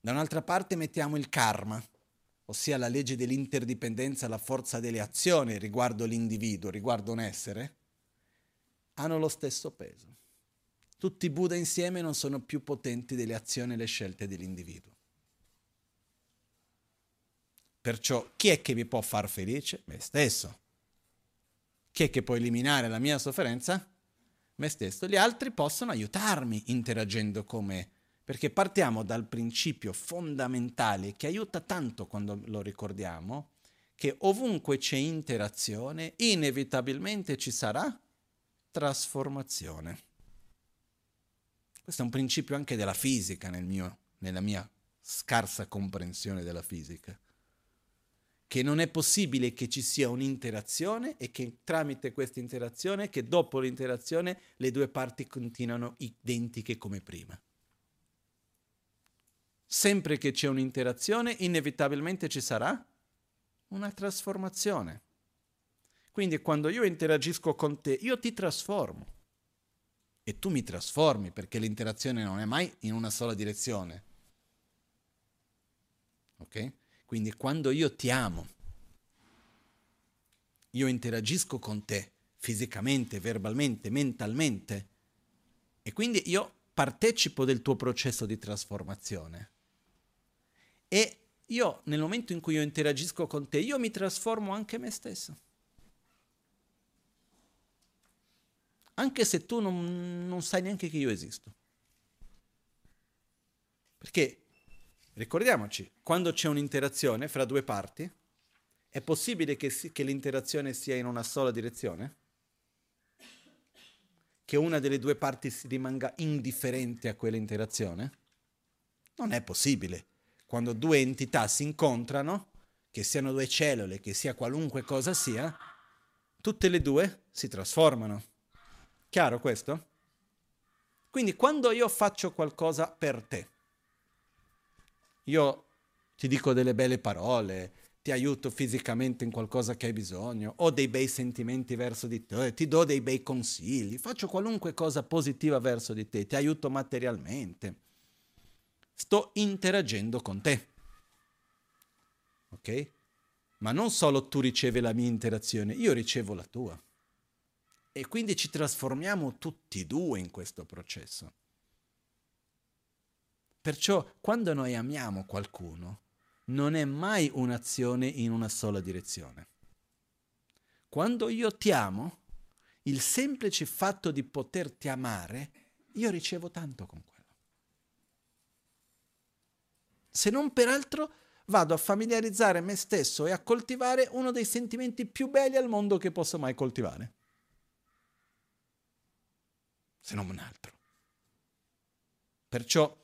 da un'altra parte mettiamo il karma, ossia la legge dell'interdipendenza, la forza delle azioni riguardo l'individuo, riguardo un essere, hanno lo stesso peso. Tutti i Buddha insieme non sono più potenti delle azioni e le scelte dell'individuo. Perciò chi è che mi può far felice? Me stesso. Chi è che può eliminare la mia sofferenza? Me stesso. Gli altri possono aiutarmi interagendo con me perché partiamo dal principio fondamentale che aiuta tanto quando lo ricordiamo, che ovunque c'è interazione, inevitabilmente ci sarà trasformazione. Questo è un principio anche della fisica nel mio, nella mia scarsa comprensione della fisica. Che non è possibile che ci sia un'interazione e che tramite questa interazione, che dopo l'interazione le due parti continuano identiche come prima sempre che c'è un'interazione, inevitabilmente ci sarà una trasformazione. Quindi quando io interagisco con te, io ti trasformo. E tu mi trasformi perché l'interazione non è mai in una sola direzione. Ok? Quindi quando io ti amo, io interagisco con te fisicamente, verbalmente, mentalmente, e quindi io partecipo del tuo processo di trasformazione. E io, nel momento in cui io interagisco con te, io mi trasformo anche me stesso. Anche se tu non, non sai neanche che io esisto. Perché, ricordiamoci, quando c'è un'interazione fra due parti, è possibile che, si, che l'interazione sia in una sola direzione? Che una delle due parti si rimanga indifferente a quell'interazione? Non è possibile quando due entità si incontrano, che siano due cellule, che sia qualunque cosa sia, tutte le due si trasformano. Chiaro questo? Quindi quando io faccio qualcosa per te, io ti dico delle belle parole, ti aiuto fisicamente in qualcosa che hai bisogno, ho dei bei sentimenti verso di te, ti do dei bei consigli, faccio qualunque cosa positiva verso di te, ti aiuto materialmente sto interagendo con te. Ok? ma non solo tu ricevi la mia interazione, io ricevo la tua. E quindi ci trasformiamo tutti e due in questo processo. Perciò quando noi amiamo qualcuno, non è mai un'azione in una sola direzione. Quando io ti amo, il semplice fatto di poterti amare, io ricevo tanto con quello. Se non peraltro vado a familiarizzare me stesso e a coltivare uno dei sentimenti più belli al mondo che posso mai coltivare. Se non un altro. Perciò,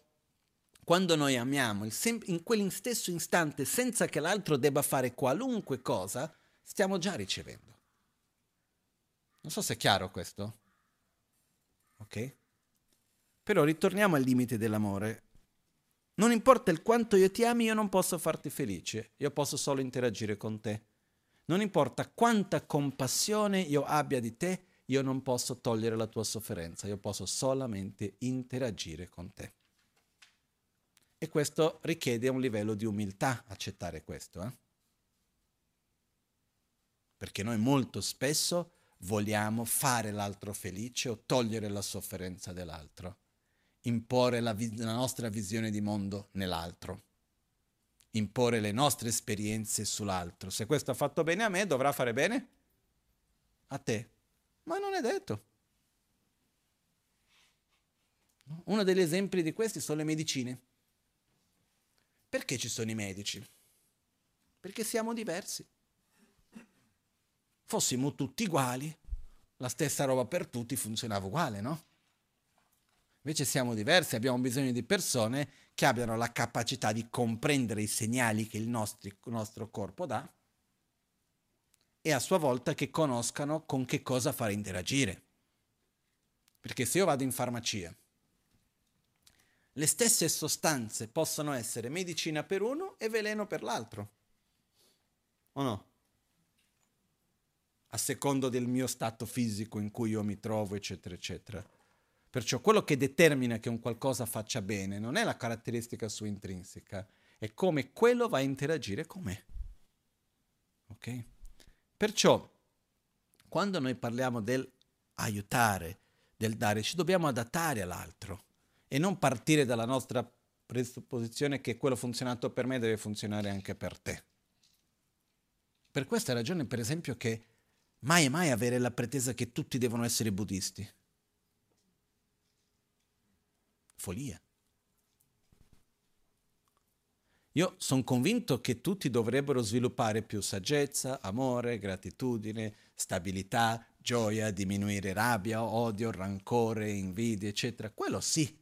quando noi amiamo, in quel stesso istante, senza che l'altro debba fare qualunque cosa, stiamo già ricevendo. Non so se è chiaro questo. Ok? Però ritorniamo al limite dell'amore non importa il quanto io ti ami, io non posso farti felice, io posso solo interagire con te. Non importa quanta compassione io abbia di te, io non posso togliere la tua sofferenza, io posso solamente interagire con te. E questo richiede un livello di umiltà, accettare questo. Eh? Perché noi molto spesso vogliamo fare l'altro felice o togliere la sofferenza dell'altro imporre la, vi- la nostra visione di mondo nell'altro, imporre le nostre esperienze sull'altro. Se questo ha fatto bene a me, dovrà fare bene a te. Ma non è detto. Uno degli esempi di questi sono le medicine. Perché ci sono i medici? Perché siamo diversi. Fossimo tutti uguali, la stessa roba per tutti funzionava uguale, no? Invece siamo diversi, abbiamo bisogno di persone che abbiano la capacità di comprendere i segnali che il, nostro, il nostro corpo dà e a sua volta che conoscano con che cosa fare interagire. Perché se io vado in farmacia, le stesse sostanze possono essere medicina per uno e veleno per l'altro. O no? A secondo del mio stato fisico in cui io mi trovo, eccetera, eccetera. Perciò quello che determina che un qualcosa faccia bene non è la caratteristica sua intrinseca, è come quello va a interagire con me. Ok? Perciò, quando noi parliamo del aiutare, del dare, ci dobbiamo adattare all'altro e non partire dalla nostra presupposizione che quello funzionato per me deve funzionare anche per te. Per questa ragione, per esempio, che mai e mai avere la pretesa che tutti devono essere buddisti follia. Io sono convinto che tutti dovrebbero sviluppare più saggezza, amore, gratitudine, stabilità, gioia, diminuire rabbia, odio, rancore, invidia, eccetera. Quello sì,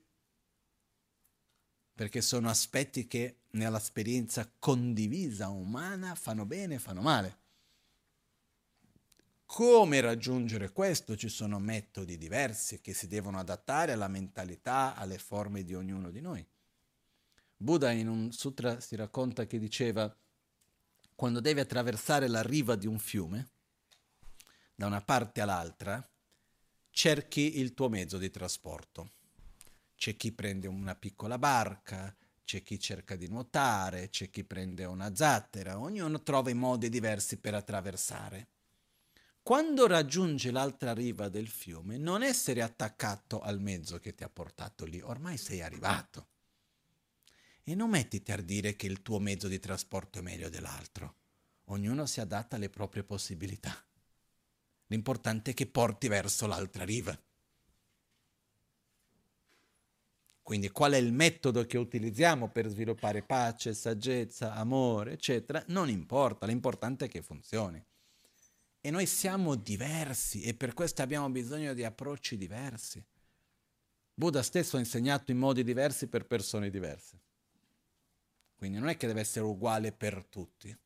perché sono aspetti che nell'esperienza condivisa umana fanno bene e fanno male. Come raggiungere questo? Ci sono metodi diversi che si devono adattare alla mentalità, alle forme di ognuno di noi. Buddha in un sutra si racconta che diceva quando devi attraversare la riva di un fiume, da una parte all'altra, cerchi il tuo mezzo di trasporto. C'è chi prende una piccola barca, c'è chi cerca di nuotare, c'è chi prende una zattera, ognuno trova i modi diversi per attraversare quando raggiungi l'altra riva del fiume, non essere attaccato al mezzo che ti ha portato lì, ormai sei arrivato. E non mettiti a dire che il tuo mezzo di trasporto è meglio dell'altro. Ognuno si adatta alle proprie possibilità. L'importante è che porti verso l'altra riva. Quindi qual è il metodo che utilizziamo per sviluppare pace, saggezza, amore, eccetera, non importa, l'importante è che funzioni. E noi siamo diversi e per questo abbiamo bisogno di approcci diversi. Buddha stesso ha insegnato in modi diversi per persone diverse. Quindi non è che deve essere uguale per tutti.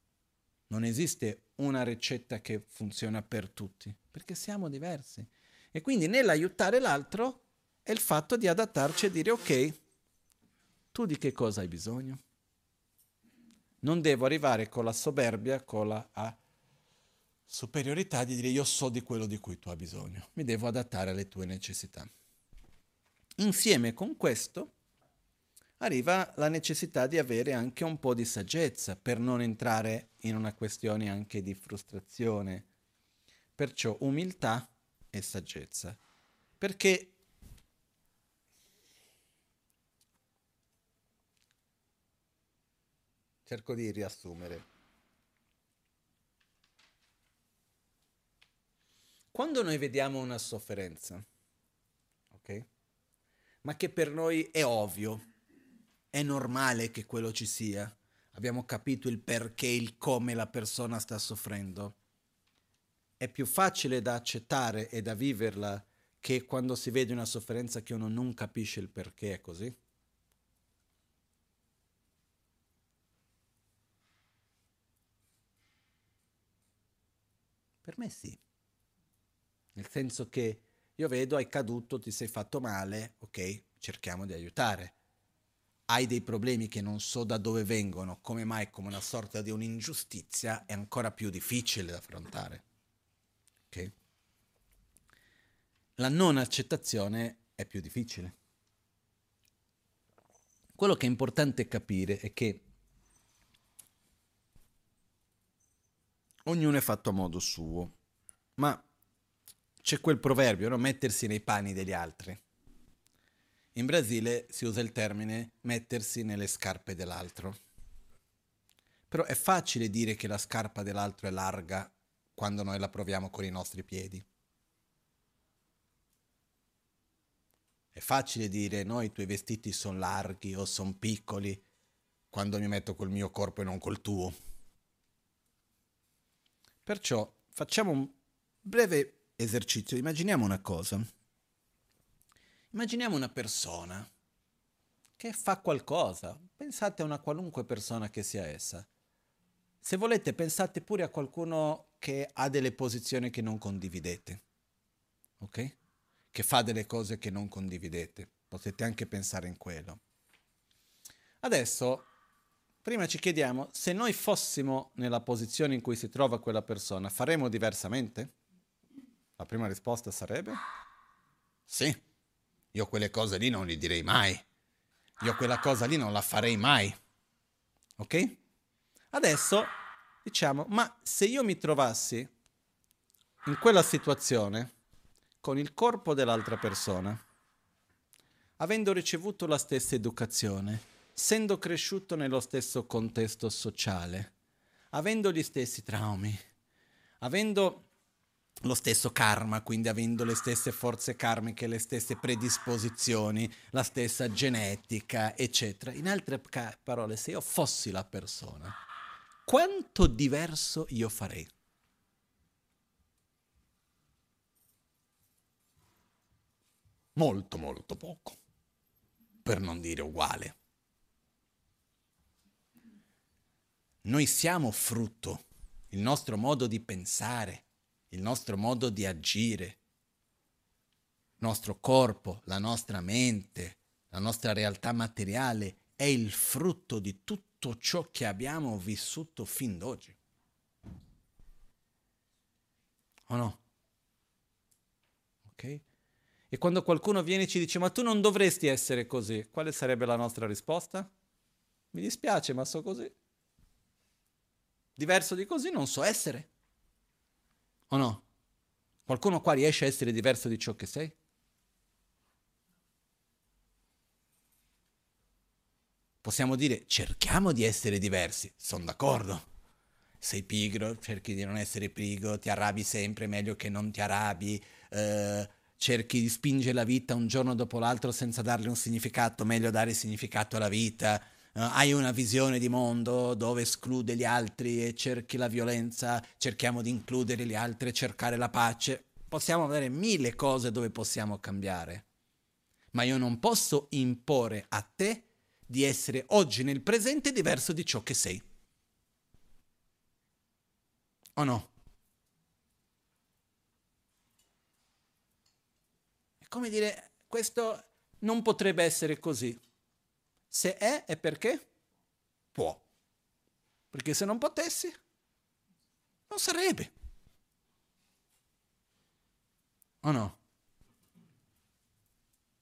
Non esiste una ricetta che funziona per tutti, perché siamo diversi. E quindi nell'aiutare l'altro è il fatto di adattarci e dire ok, tu di che cosa hai bisogno? Non devo arrivare con la soberbia, con la a superiorità di dire io so di quello di cui tu hai bisogno, mi devo adattare alle tue necessità. Insieme con questo arriva la necessità di avere anche un po' di saggezza per non entrare in una questione anche di frustrazione. Perciò umiltà e saggezza. Perché cerco di riassumere. Quando noi vediamo una sofferenza, ok? Ma che per noi è ovvio, è normale che quello ci sia. Abbiamo capito il perché, il come la persona sta soffrendo. È più facile da accettare e da viverla che quando si vede una sofferenza che uno non capisce il perché è così. Per me sì. Nel senso che io vedo, hai caduto, ti sei fatto male, ok, cerchiamo di aiutare hai dei problemi che non so da dove vengono, come mai come una sorta di un'ingiustizia, è ancora più difficile da affrontare. Okay? La non accettazione è più difficile. Quello che è importante capire è che ognuno è fatto a modo suo, ma c'è quel proverbio, no? mettersi nei panni degli altri. In Brasile si usa il termine mettersi nelle scarpe dell'altro. Però è facile dire che la scarpa dell'altro è larga quando noi la proviamo con i nostri piedi. È facile dire no, i tuoi vestiti sono larghi o sono piccoli quando mi metto col mio corpo e non col tuo. Perciò facciamo un breve esercizio. Immaginiamo una cosa. Immaginiamo una persona che fa qualcosa, pensate a una qualunque persona che sia essa. Se volete pensate pure a qualcuno che ha delle posizioni che non condividete, ok? Che fa delle cose che non condividete. Potete anche pensare in quello. Adesso, prima ci chiediamo, se noi fossimo nella posizione in cui si trova quella persona, faremmo diversamente? La prima risposta sarebbe sì. Io quelle cose lì non le direi mai. Io quella cosa lì non la farei mai. Ok? Adesso diciamo, ma se io mi trovassi in quella situazione con il corpo dell'altra persona, avendo ricevuto la stessa educazione, essendo cresciuto nello stesso contesto sociale, avendo gli stessi traumi, avendo lo stesso karma, quindi avendo le stesse forze karmiche, le stesse predisposizioni, la stessa genetica, eccetera. In altre parole, se io fossi la persona, quanto diverso io farei? Molto, molto poco, per non dire uguale. Noi siamo frutto, il nostro modo di pensare, il nostro modo di agire, il nostro corpo, la nostra mente, la nostra realtà materiale è il frutto di tutto ciò che abbiamo vissuto fin d'oggi. O no? Ok? E quando qualcuno viene e ci dice ma tu non dovresti essere così, quale sarebbe la nostra risposta? Mi dispiace, ma so così. Diverso di così non so essere. O no? Qualcuno qua riesce a essere diverso di ciò che sei? Possiamo dire cerchiamo di essere diversi, sono d'accordo. Sei pigro, cerchi di non essere pigro, ti arrabbi sempre, meglio che non ti arrabbi, eh, cerchi di spingere la vita un giorno dopo l'altro senza darle un significato, meglio dare significato alla vita uh, hai una visione di mondo dove esclude gli altri e cerchi la violenza, cerchiamo di includere gli altri e cercare la pace. Possiamo avere mille cose dove possiamo cambiare, ma io non posso imporre a te di essere oggi nel presente diverso di ciò che sei. O no? È come dire, questo non potrebbe essere così. Se è, è perché? Può. Perché se non potessi, non sarebbe. O no?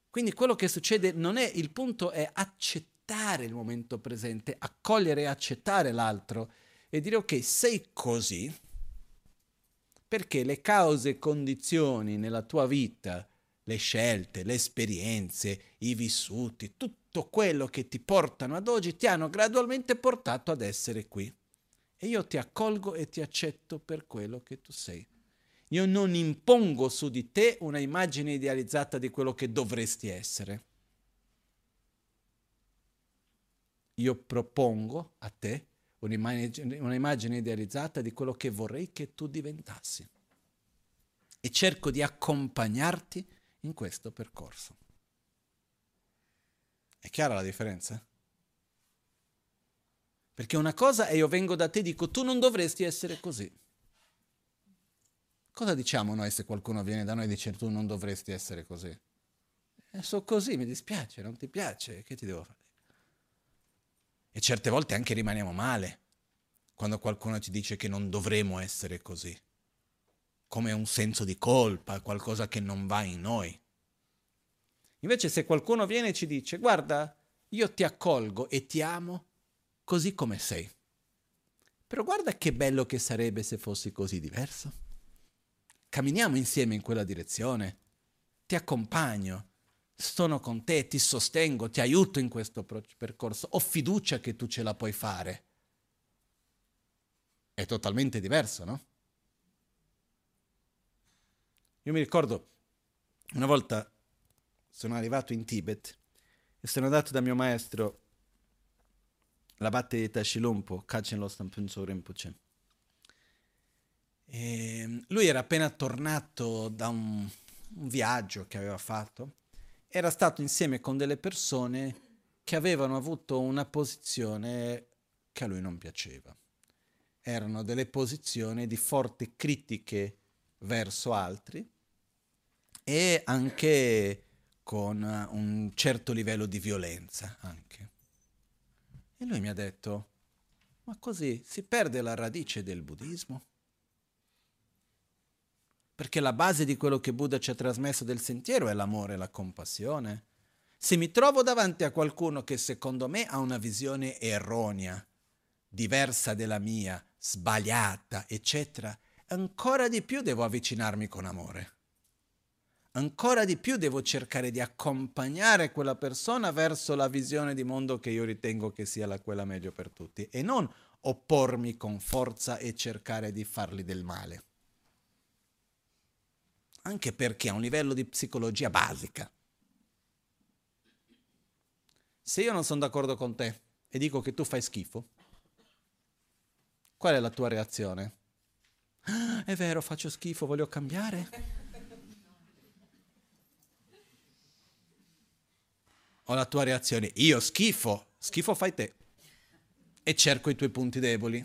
Quindi quello che succede non è, il punto è accettare il momento presente, accogliere e accettare l'altro e dire ok, sei così, perché le cause e condizioni nella tua vita, le scelte, le esperienze, i vissuti, tutto quello che ti portano ad oggi ti hanno gradualmente portato ad essere qui. E io ti accolgo e ti accetto per quello che tu sei. Io non impongo su di te una immagine idealizzata di quello che dovresti essere. Io propongo a te un'immagine, un'immagine idealizzata di quello che vorrei che tu diventassi. E cerco di accompagnarti in questo percorso. È chiara la differenza? Perché una cosa è io vengo da te e dico tu non dovresti essere così. Cosa diciamo noi se qualcuno viene da noi e dice tu non dovresti essere così? E so così, mi dispiace, non ti piace, che ti devo fare? E certe volte anche rimaniamo male quando qualcuno ci dice che non dovremo essere così, come un senso di colpa, qualcosa che non va in noi. Invece se qualcuno viene e ci dice guarda, io ti accolgo e ti amo così come sei, però guarda che bello che sarebbe se fossi così diverso. Camminiamo insieme in quella direzione, ti accompagno, sono con te, ti sostengo, ti aiuto in questo percorso, ho fiducia che tu ce la puoi fare. È totalmente diverso, no? Io mi ricordo una volta sono arrivato in Tibet e sono andato da mio maestro, l'abate di Tashilumpo, Kachen Lostam Punso Rinpoche. E lui era appena tornato da un, un viaggio che aveva fatto era stato insieme con delle persone che avevano avuto una posizione che a lui non piaceva. Erano delle posizioni di forti critiche verso altri e anche con un certo livello di violenza anche. E lui mi ha detto, ma così si perde la radice del buddismo? perché la base di quello che Buddha ci ha trasmesso del sentiero è l'amore e la compassione. Se mi trovo davanti a qualcuno che secondo me ha una visione erronea, diversa della mia, sbagliata, eccetera, ancora di più devo avvicinarmi con amore. Ancora di più devo cercare di accompagnare quella persona verso la visione di mondo che io ritengo che sia la quella meglio per tutti e non oppormi con forza e cercare di fargli del male anche perché a un livello di psicologia basica. Se io non sono d'accordo con te e dico che tu fai schifo, qual è la tua reazione? Ah, è vero, faccio schifo, voglio cambiare? O la tua reazione, io schifo, schifo fai te. E cerco i tuoi punti deboli.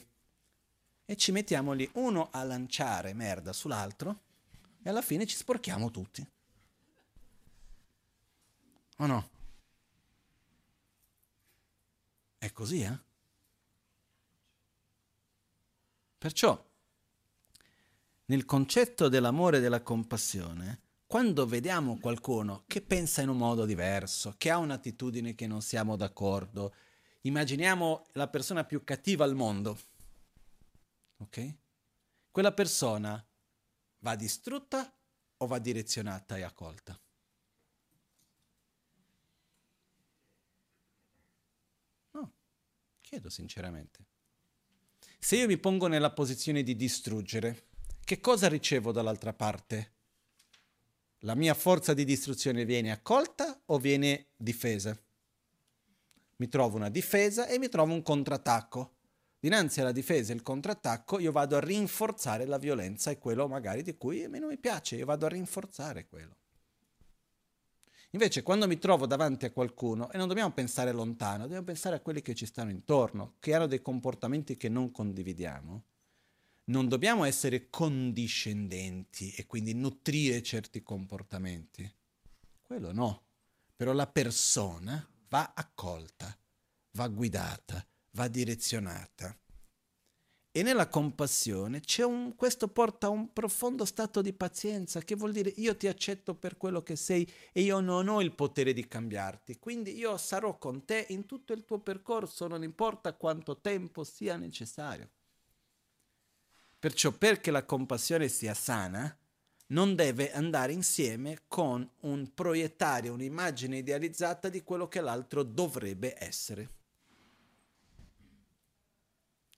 E ci mettiamo lì uno a lanciare merda sull'altro e alla fine ci sporchiamo tutti. O no? È così, eh? Perciò, nel concetto dell'amore e della compassione, quando vediamo qualcuno che pensa in un modo diverso, che ha un'attitudine che non siamo d'accordo, immaginiamo la persona più cattiva al mondo, ok? Quella persona va distrutta o va direzionata e accolta? No, chiedo sinceramente. Se io mi pongo nella posizione di distruggere, che cosa ricevo dall'altra parte? La mia forza di distruzione viene accolta o viene difesa? Mi trovo una difesa e mi trovo un contrattacco. Dinanzi alla difesa e il contrattacco io vado a rinforzare la violenza e quello magari di cui a me non mi piace, io vado a rinforzare quello. Invece quando mi trovo davanti a qualcuno, e non dobbiamo pensare lontano, dobbiamo pensare a quelli che ci stanno intorno, che hanno dei comportamenti che non condividiamo, non dobbiamo essere condiscendenti e quindi nutrire certi comportamenti. Quello no. Però la persona va accolta, va guidata, va direzionata. E nella compassione un, questo porta a un profondo stato di pazienza, che vuol dire io ti accetto per quello che sei e io non ho il potere di cambiarti. Quindi io sarò con te in tutto il tuo percorso, non importa quanto tempo sia necessario. Perciò perché la compassione sia sana, non deve andare insieme con un proiettare un'immagine idealizzata di quello che l'altro dovrebbe essere.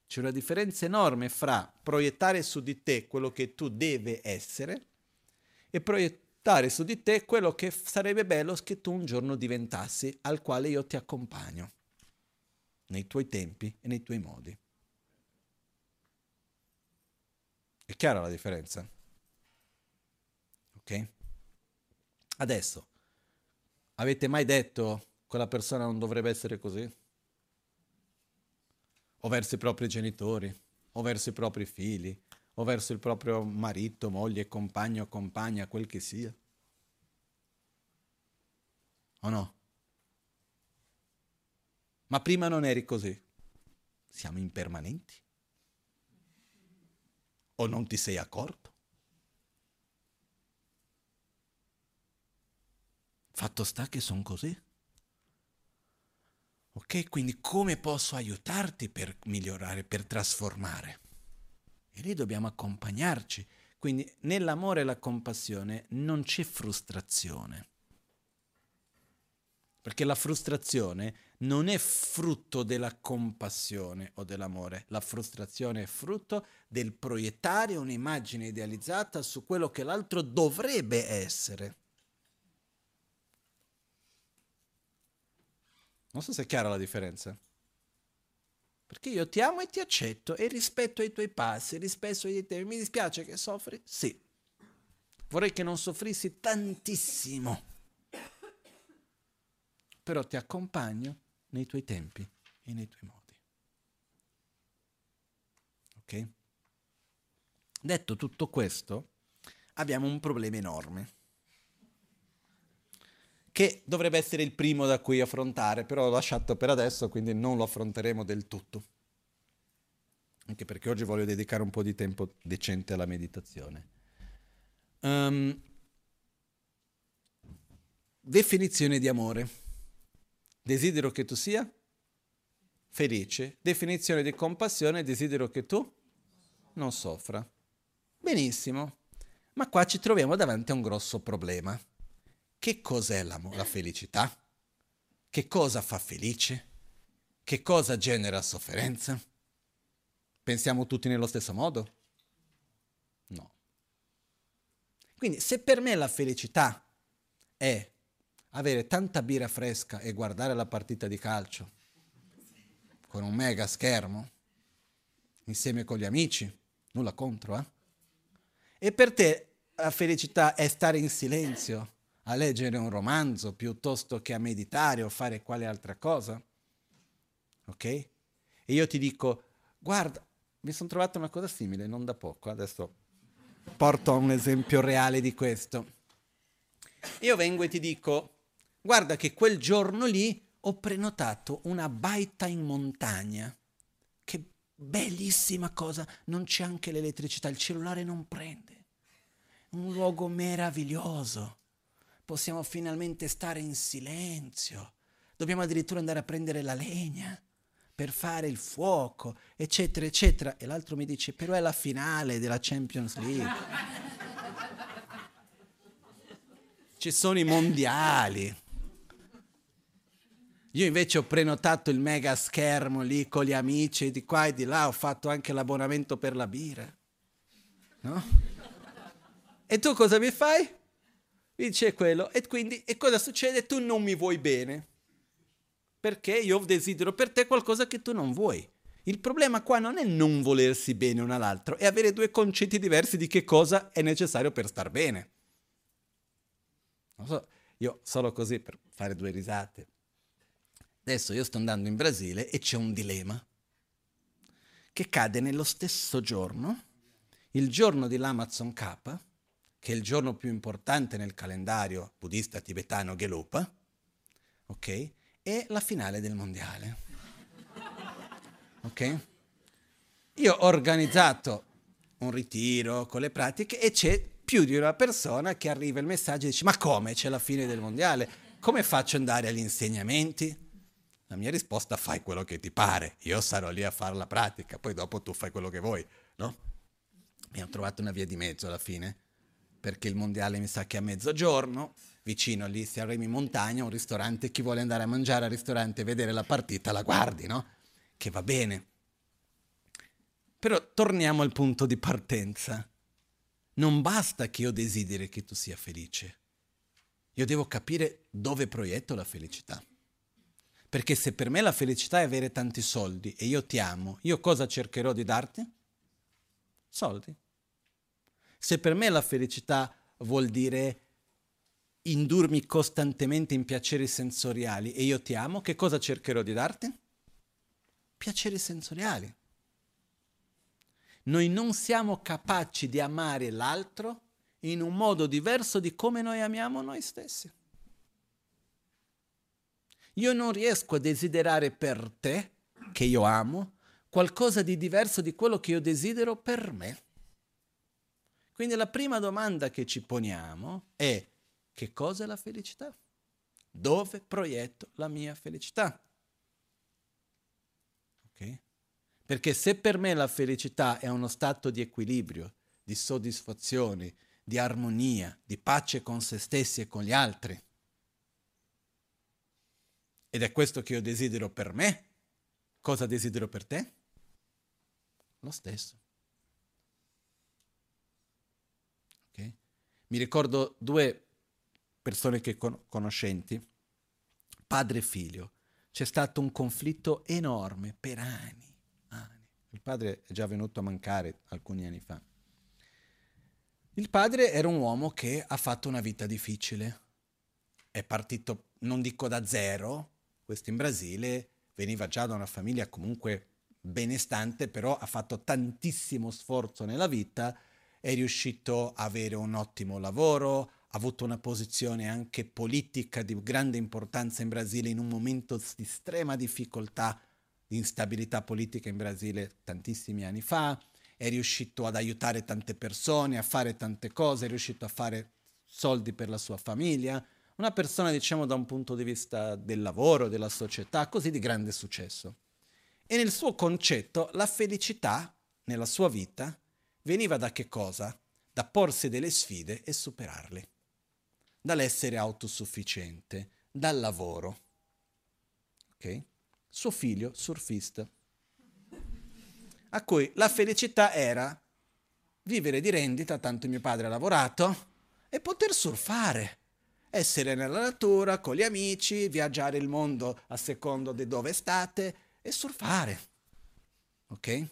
C'è una differenza enorme fra proiettare su di te quello che tu devi essere e proiettare su di te quello che sarebbe bello che tu un giorno diventassi, al quale io ti accompagno, nei tuoi tempi e nei tuoi modi. È chiara la differenza? Ok? Adesso, avete mai detto quella persona non dovrebbe essere così? o verso i propri genitori, o verso i propri figli, o verso il proprio marito, moglie, compagno, compagna, quel che sia. O no? Ma prima non eri così. Siamo impermanenti? O non ti sei accorto? Fatto sta che sono così. Ok? Quindi come posso aiutarti per migliorare, per trasformare? E lì dobbiamo accompagnarci. Quindi nell'amore e la compassione non c'è frustrazione. Perché la frustrazione non è frutto della compassione o dell'amore, la frustrazione è frutto del proiettare un'immagine idealizzata su quello che l'altro dovrebbe essere. Non so se è chiara la differenza. Perché io ti amo e ti accetto e rispetto i tuoi passi, rispetto i tuoi Mi dispiace che soffri? Sì. Vorrei che non soffrissi tantissimo. Però ti accompagno nei tuoi tempi e nei tuoi modi. Ok? Detto tutto questo, abbiamo un problema enorme che dovrebbe essere il primo da cui affrontare, però l'ho lasciato per adesso, quindi non lo affronteremo del tutto. Anche perché oggi voglio dedicare un po' di tempo decente alla meditazione. Um, definizione di amore. Desidero che tu sia felice. Definizione di compassione. Desidero che tu non soffra. Benissimo. Ma qua ci troviamo davanti a un grosso problema. Che cos'è la, la felicità? Che cosa fa felice? Che cosa genera sofferenza? Pensiamo tutti nello stesso modo? No. Quindi se per me la felicità è avere tanta birra fresca e guardare la partita di calcio con un mega schermo insieme con gli amici, nulla contro, eh? E per te la felicità è stare in silenzio a leggere un romanzo piuttosto che a meditare o fare quale altra cosa. Ok? E io ti dico, guarda, mi sono trovato una cosa simile, non da poco, adesso porto un esempio reale di questo. Io vengo e ti dico, guarda che quel giorno lì ho prenotato una baita in montagna. Che bellissima cosa, non c'è anche l'elettricità, il cellulare non prende. Un luogo meraviglioso possiamo finalmente stare in silenzio. Dobbiamo addirittura andare a prendere la legna per fare il fuoco, eccetera, eccetera. E l'altro mi dice, però è la finale della Champions League. Ci sono i mondiali. Io invece ho prenotato il mega schermo lì con gli amici di qua e di là, ho fatto anche l'abbonamento per la birra. No? E tu cosa mi fai? dice quello e quindi e cosa succede? Tu non mi vuoi bene perché io desidero per te qualcosa che tu non vuoi. Il problema qua non è non volersi bene uno all'altro, è avere due concetti diversi di che cosa è necessario per star bene. Non so, io solo così per fare due risate. Adesso io sto andando in Brasile e c'è un dilemma che cade nello stesso giorno, il giorno dell'Amazon K, che è il giorno più importante nel calendario buddista tibetano Gelupa, ok? E la finale del mondiale. Ok? Io ho organizzato un ritiro con le pratiche e c'è più di una persona che arriva il messaggio e dice ma come c'è la fine del mondiale? Come faccio ad andare agli insegnamenti? La mia risposta fai quello che ti pare, io sarò lì a fare la pratica, poi dopo tu fai quello che vuoi, no? Abbiamo trovato una via di mezzo alla fine, perché il mondiale mi sa che è a mezzogiorno, vicino lì siamo in montagna, un ristorante, chi vuole andare a mangiare al ristorante e vedere la partita la guardi, no? Che va bene. Però torniamo al punto di partenza. Non basta che io desideri che tu sia felice. Io devo capire dove proietto la felicità. Perché se per me la felicità è avere tanti soldi e io ti amo, io cosa cercherò di darti? Soldi. Se per me la felicità vuol dire indurmi costantemente in piaceri sensoriali e io ti amo, che cosa cercherò di darti? Piaceri sensoriali. Noi non siamo capaci di amare l'altro in un modo diverso di come noi amiamo noi stessi. Io non riesco a desiderare per te, che io amo, qualcosa di diverso di quello che io desidero per me. Quindi la prima domanda che ci poniamo è che cosa è la felicità? Dove proietto la mia felicità? Okay? Perché se per me la felicità è uno stato di equilibrio, di soddisfazione, di armonia, di pace con se stessi e con gli altri, ed è questo che io desidero per me, cosa desidero per te? Lo stesso. Okay? Mi ricordo due persone che con- conoscenti, padre e figlio. C'è stato un conflitto enorme per anni, anni. Il padre è già venuto a mancare alcuni anni fa. Il padre era un uomo che ha fatto una vita difficile. È partito, non dico da zero, questo in Brasile veniva già da una famiglia comunque benestante, però ha fatto tantissimo sforzo nella vita, è riuscito a avere un ottimo lavoro, ha avuto una posizione anche politica di grande importanza in Brasile in un momento di estrema difficoltà, di instabilità politica in Brasile tantissimi anni fa, è riuscito ad aiutare tante persone, a fare tante cose, è riuscito a fare soldi per la sua famiglia, una persona, diciamo, da un punto di vista del lavoro, della società, così di grande successo. E nel suo concetto la felicità nella sua vita veniva da che cosa? Da porsi delle sfide e superarle, dall'essere autosufficiente, dal lavoro. Ok? Suo figlio, surfista, a cui la felicità era vivere di rendita, tanto mio padre ha lavorato, e poter surfare essere nella natura con gli amici, viaggiare il mondo a secondo di dove state e surfare. Ok?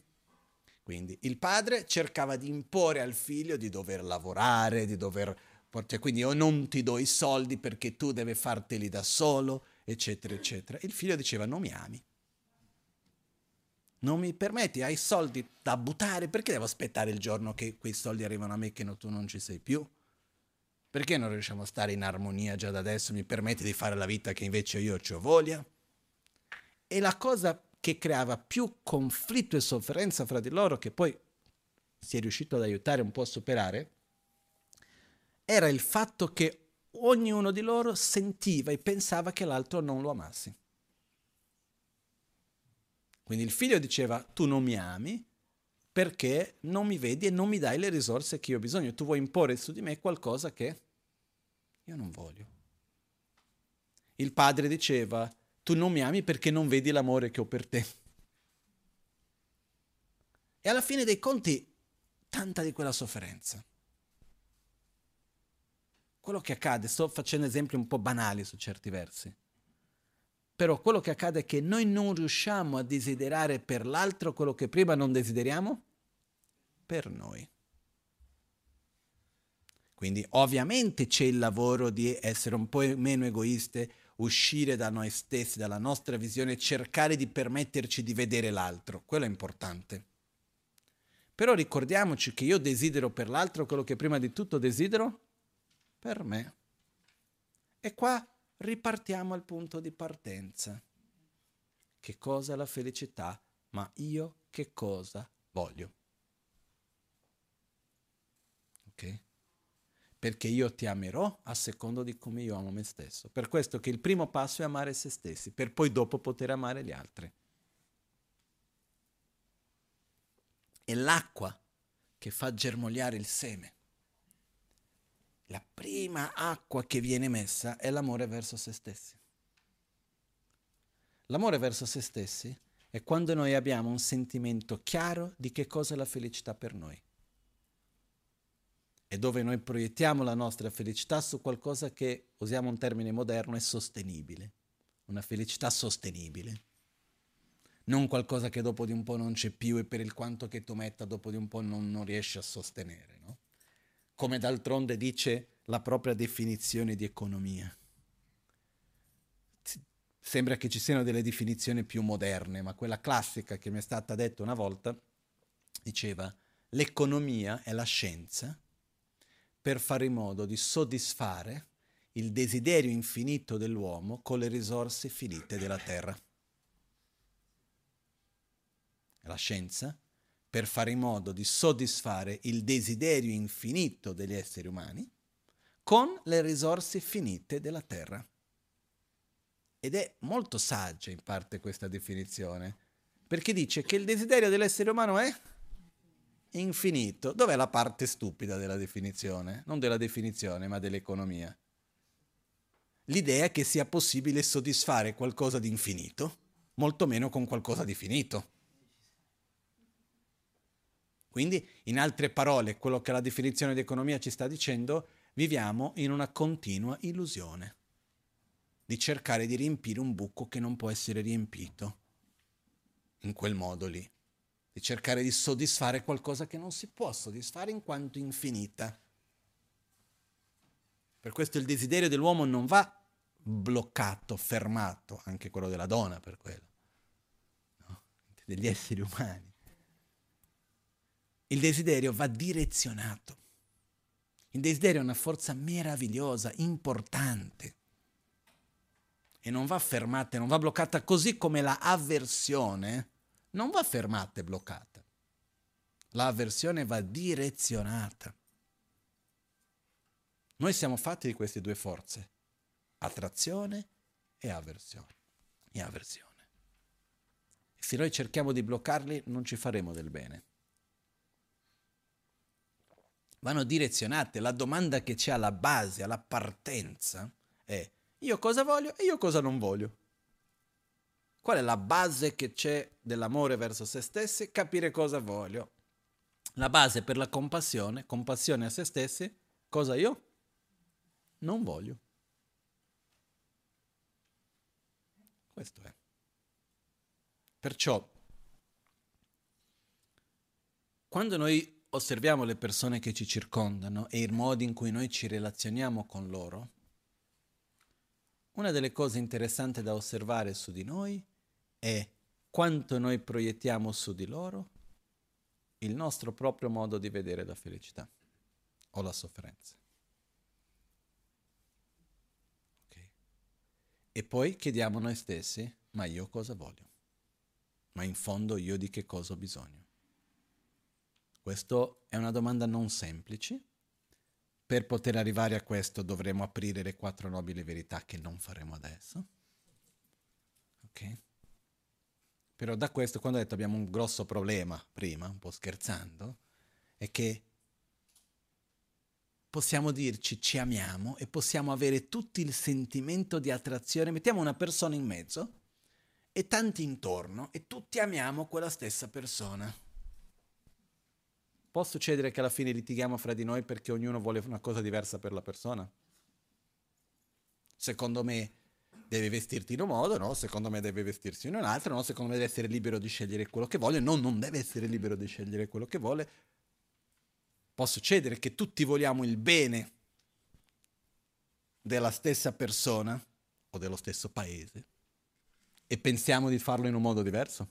Quindi il padre cercava di imporre al figlio di dover lavorare, di dover portare, quindi io non ti do i soldi perché tu devi farteli da solo, eccetera, eccetera. Il figlio diceva non mi ami. Non mi permetti, hai soldi da buttare, perché devo aspettare il giorno che quei soldi arrivano a me che no, tu non ci sei più? Perché non riusciamo a stare in armonia già da adesso? Mi permette di fare la vita che invece io ho voglia? E la cosa che creava più conflitto e sofferenza fra di loro, che poi si è riuscito ad aiutare un po' a superare, era il fatto che ognuno di loro sentiva e pensava che l'altro non lo amassi. Quindi il figlio diceva, tu non mi ami perché non mi vedi e non mi dai le risorse che io ho bisogno, tu vuoi imporre su di me qualcosa che io non voglio. Il padre diceva, tu non mi ami perché non vedi l'amore che ho per te. E alla fine dei conti, tanta di quella sofferenza. Quello che accade, sto facendo esempi un po' banali su certi versi, però quello che accade è che noi non riusciamo a desiderare per l'altro quello che prima non desideriamo per noi. Quindi ovviamente c'è il lavoro di essere un po' meno egoiste, uscire da noi stessi, dalla nostra visione, cercare di permetterci di vedere l'altro, quello è importante. Però ricordiamoci che io desidero per l'altro quello che prima di tutto desidero per me. E qua ripartiamo al punto di partenza. Che cosa è la felicità? Ma io che cosa voglio. Ok? Perché io ti amerò a secondo di come io amo me stesso. Per questo che il primo passo è amare se stessi, per poi dopo poter amare gli altri. È l'acqua che fa germogliare il seme. La prima acqua che viene messa è l'amore verso se stessi. L'amore verso se stessi è quando noi abbiamo un sentimento chiaro di che cosa è la felicità per noi. E dove noi proiettiamo la nostra felicità su qualcosa che, usiamo un termine moderno, è sostenibile. Una felicità sostenibile. Non qualcosa che dopo di un po' non c'è più e per il quanto che tu metta dopo di un po' non, non riesci a sostenere. No? Come d'altronde dice la propria definizione di economia sembra che ci siano delle definizioni più moderne, ma quella classica che mi è stata detta una volta diceva l'economia è la scienza per fare in modo di soddisfare il desiderio infinito dell'uomo con le risorse finite della terra. La scienza per fare in modo di soddisfare il desiderio infinito degli esseri umani con le risorse finite della terra. Ed è molto saggia in parte questa definizione, perché dice che il desiderio dell'essere umano è infinito. Dov'è la parte stupida della definizione? Non della definizione, ma dell'economia. L'idea che sia possibile soddisfare qualcosa di infinito, molto meno con qualcosa di finito. Quindi, in altre parole, quello che la definizione di economia ci sta dicendo, viviamo in una continua illusione di cercare di riempire un buco che non può essere riempito in quel modo lì, di cercare di soddisfare qualcosa che non si può soddisfare in quanto infinita. Per questo il desiderio dell'uomo non va bloccato, fermato, anche quello della donna per quello, no? degli esseri umani. Il desiderio va direzionato. Il desiderio è una forza meravigliosa, importante e non va fermata, non va bloccata così come la avversione non va fermata e bloccata. L'avversione va direzionata. Noi siamo fatti di queste due forze, attrazione e avversione. E avversione. Se noi cerchiamo di bloccarli non ci faremo del bene. Vanno direzionate. La domanda che c'è alla base, alla partenza, è io cosa voglio e io cosa non voglio. Qual è la base che c'è dell'amore verso se stessi? Capire cosa voglio. La base per la compassione, compassione a se stessi, cosa io non voglio. Questo è. Perciò, quando noi osserviamo le persone che ci circondano e il modo in cui noi ci relazioniamo con loro, una delle cose interessanti da osservare su di noi è quanto noi proiettiamo su di loro il nostro proprio modo di vedere la felicità o la sofferenza. Okay. E poi chiediamo a noi stessi, ma io cosa voglio? Ma in fondo io di che cosa ho bisogno? Questa è una domanda non semplice, per poter arrivare a questo dovremo aprire le quattro nobili verità che non faremo adesso. Ok? Però da questo, quando ho detto abbiamo un grosso problema, prima, un po' scherzando, è che possiamo dirci ci amiamo e possiamo avere tutto il sentimento di attrazione, mettiamo una persona in mezzo e tanti intorno e tutti amiamo quella stessa persona. Può succedere che alla fine litighiamo fra di noi perché ognuno vuole una cosa diversa per la persona? Secondo me deve vestirti in un modo, no? Secondo me deve vestirsi in un altro, no? Secondo me deve essere libero di scegliere quello che vuole, no, non deve essere libero di scegliere quello che vuole. Può succedere che tutti vogliamo il bene della stessa persona o dello stesso paese e pensiamo di farlo in un modo diverso?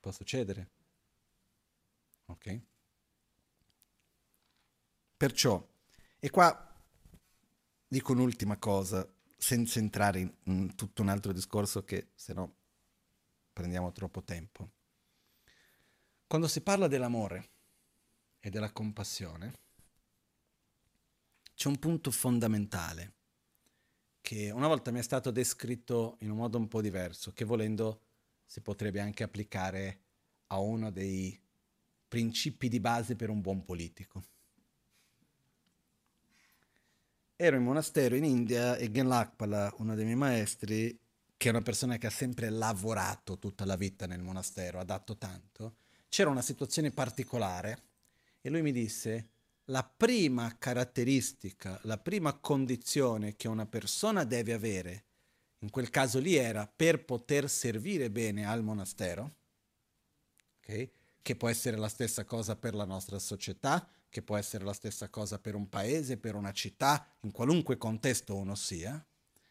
Può succedere. Ok? Perciò, e qua dico un'ultima cosa, senza entrare in, in tutto un altro discorso che se no prendiamo troppo tempo. Quando si parla dell'amore e della compassione, c'è un punto fondamentale che una volta mi è stato descritto in un modo un po' diverso, che volendo si potrebbe anche applicare a uno dei principi di base per un buon politico. Ero in monastero in India e Gen Lakpala, uno dei miei maestri, che è una persona che ha sempre lavorato tutta la vita nel monastero, ha dato tanto, c'era una situazione particolare e lui mi disse la prima caratteristica, la prima condizione che una persona deve avere, in quel caso lì era per poter servire bene al monastero, okay? che può essere la stessa cosa per la nostra società, che può essere la stessa cosa per un paese, per una città, in qualunque contesto uno sia.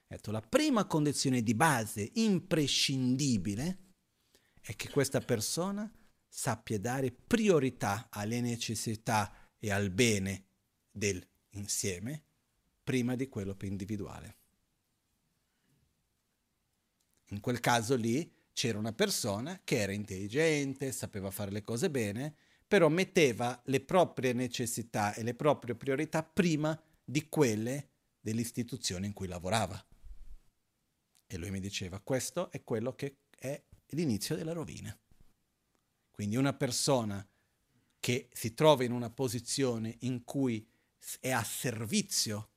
Detto, la prima condizione di base imprescindibile è che questa persona sappia dare priorità alle necessità e al bene dell'insieme prima di quello più individuale. In quel caso lì c'era una persona che era intelligente, sapeva fare le cose bene, però metteva le proprie necessità e le proprie priorità prima di quelle dell'istituzione in cui lavorava. E lui mi diceva, questo è quello che è l'inizio della rovina. Quindi una persona che si trova in una posizione in cui è a servizio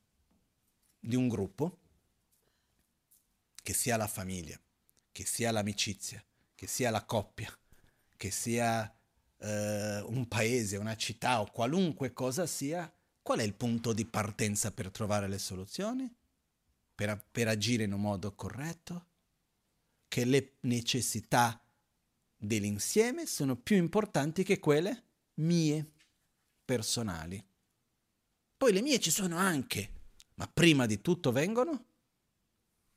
di un gruppo, che sia la famiglia, che sia l'amicizia, che sia la coppia, che sia eh, un paese, una città o qualunque cosa sia, qual è il punto di partenza per trovare le soluzioni? Per, per agire in un modo corretto? Che le necessità dell'insieme sono più importanti che quelle mie personali. Poi le mie ci sono anche, ma prima di tutto vengono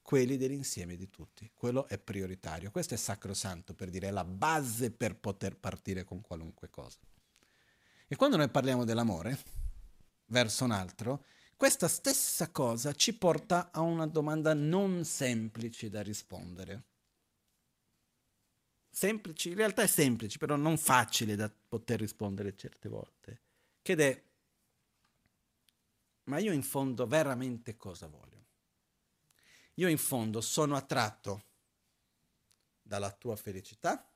quelli dell'insieme di tutti. Quello è prioritario. Questo è sacrosanto per dire è la base per poter partire con qualunque cosa. E quando noi parliamo dell'amore verso un altro, questa stessa cosa ci porta a una domanda non semplice da rispondere semplici, in realtà è semplice, però non facile da poter rispondere certe volte, che è, ma io in fondo veramente cosa voglio? Io in fondo sono attratto dalla tua felicità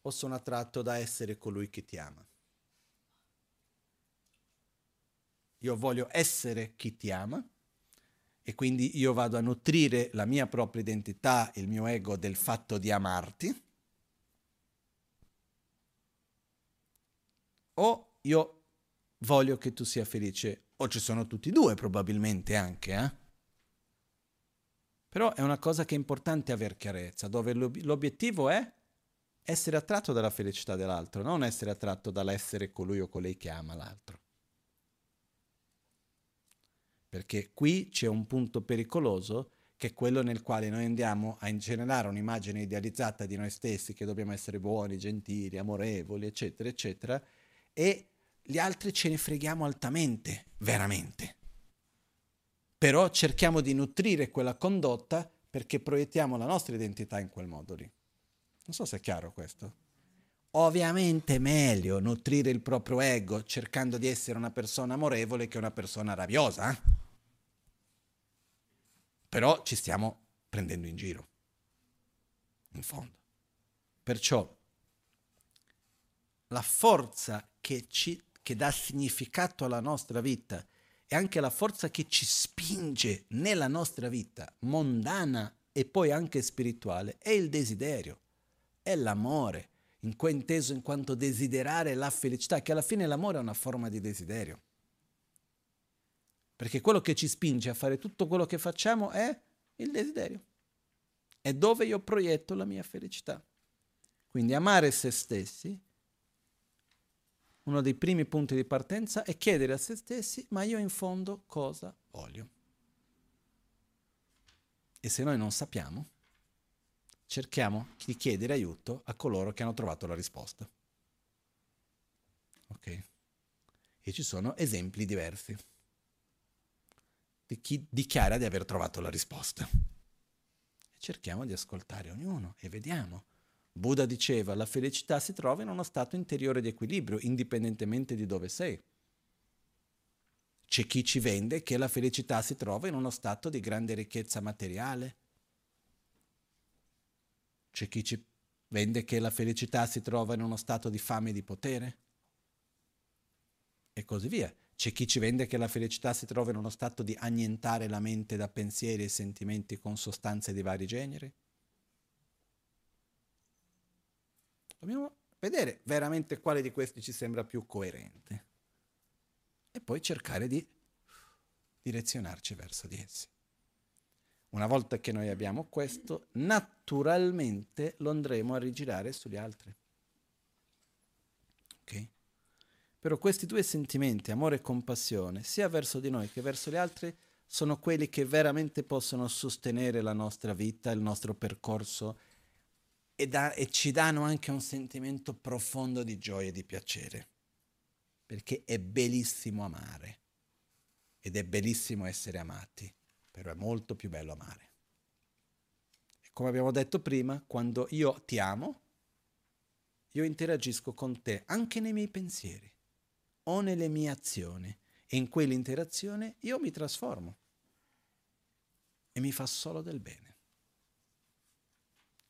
o sono attratto da essere colui che ti ama? Io voglio essere chi ti ama e quindi io vado a nutrire la mia propria identità, il mio ego del fatto di amarti o io voglio che tu sia felice, o ci sono tutti e due probabilmente anche, eh? Però è una cosa che è importante aver chiarezza, dove l'ob- l'obiettivo è essere attratto dalla felicità dell'altro, non essere attratto dall'essere colui o colei che ama l'altro. Perché qui c'è un punto pericoloso che è quello nel quale noi andiamo a generare un'immagine idealizzata di noi stessi, che dobbiamo essere buoni, gentili, amorevoli, eccetera, eccetera, e gli altri ce ne freghiamo altamente, veramente. Però cerchiamo di nutrire quella condotta perché proiettiamo la nostra identità in quel modo lì. Non so se è chiaro questo. Ovviamente è meglio nutrire il proprio ego cercando di essere una persona amorevole che una persona rabbiosa. Eh? Però ci stiamo prendendo in giro, in fondo. Perciò la forza che, ci, che dà significato alla nostra vita e anche la forza che ci spinge nella nostra vita mondana e poi anche spirituale è il desiderio, è l'amore, in cui inteso in quanto desiderare la felicità, che alla fine l'amore è una forma di desiderio. Perché quello che ci spinge a fare tutto quello che facciamo è il desiderio. È dove io proietto la mia felicità. Quindi amare se stessi uno dei primi punti di partenza è chiedere a se stessi, ma io in fondo cosa voglio? E se noi non sappiamo, cerchiamo di chiedere aiuto a coloro che hanno trovato la risposta. Ok? E ci sono esempi diversi di chi dichiara di aver trovato la risposta. Cerchiamo di ascoltare ognuno e vediamo Buddha diceva la felicità si trova in uno stato interiore di equilibrio, indipendentemente di dove sei. C'è chi ci vende che la felicità si trova in uno stato di grande ricchezza materiale. C'è chi ci vende che la felicità si trova in uno stato di fame e di potere. E così via. C'è chi ci vende che la felicità si trova in uno stato di annientare la mente da pensieri e sentimenti con sostanze di vari generi. Dobbiamo vedere veramente quale di questi ci sembra più coerente e poi cercare di direzionarci verso di essi. Una volta che noi abbiamo questo, naturalmente lo andremo a rigirare sugli altri. Ok? Però questi due sentimenti, amore e compassione, sia verso di noi che verso gli altri, sono quelli che veramente possono sostenere la nostra vita, il nostro percorso e, da, e ci danno anche un sentimento profondo di gioia e di piacere. Perché è bellissimo amare ed è bellissimo essere amati, però è molto più bello amare. E come abbiamo detto prima, quando io ti amo, io interagisco con te anche nei miei pensieri o nelle mie azioni e in quell'interazione io mi trasformo e mi fa solo del bene.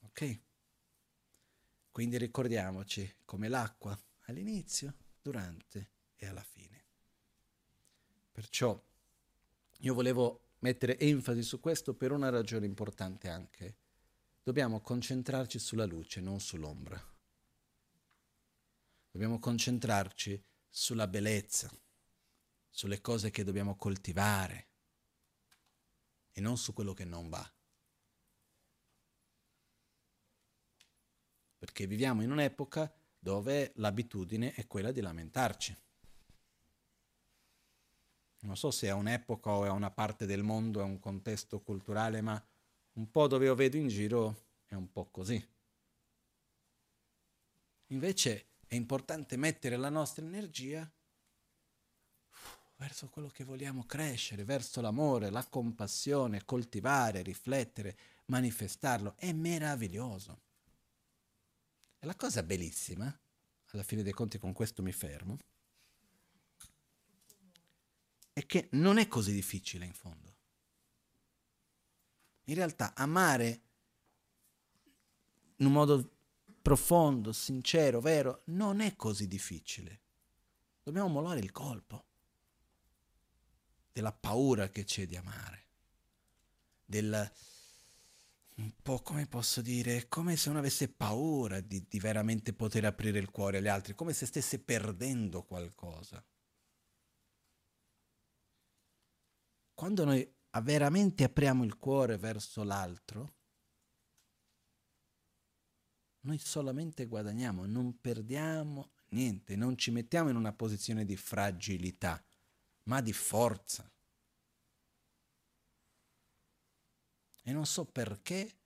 Ok? Quindi ricordiamoci come l'acqua all'inizio, durante e alla fine. Perciò io volevo mettere enfasi su questo per una ragione importante anche. Dobbiamo concentrarci sulla luce, non sull'ombra. Dobbiamo concentrarci sulla bellezza, sulle cose che dobbiamo coltivare e non su quello che non va. Perché viviamo in un'epoca dove l'abitudine è quella di lamentarci. Non so se è un'epoca o è una parte del mondo, è un contesto culturale, ma un po' dove io vedo in giro è un po' così. Invece è importante mettere la nostra energia verso quello che vogliamo crescere, verso l'amore, la compassione, coltivare, riflettere, manifestarlo. È meraviglioso. La cosa bellissima, alla fine dei conti con questo mi fermo, è che non è così difficile in fondo. In realtà amare in un modo profondo, sincero, vero, non è così difficile. Dobbiamo mollare il colpo della paura che c'è di amare, del un po' come posso dire, come se uno avesse paura di, di veramente poter aprire il cuore agli altri, come se stesse perdendo qualcosa. Quando noi veramente apriamo il cuore verso l'altro, noi solamente guadagniamo, non perdiamo niente, non ci mettiamo in una posizione di fragilità, ma di forza. E non so perché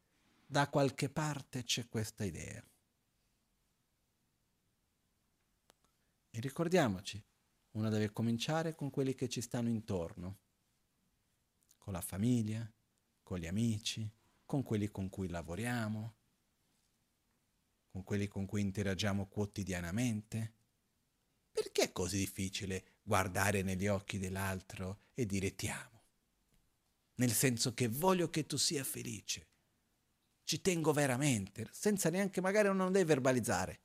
da qualche parte c'è questa idea. E ricordiamoci, uno deve cominciare con quelli che ci stanno intorno, con la famiglia, con gli amici, con quelli con cui lavoriamo, con quelli con cui interagiamo quotidianamente? Perché è così difficile guardare negli occhi dell'altro e dire ti amo? Nel senso che voglio che tu sia felice. Ci tengo veramente, senza neanche magari non devi verbalizzare,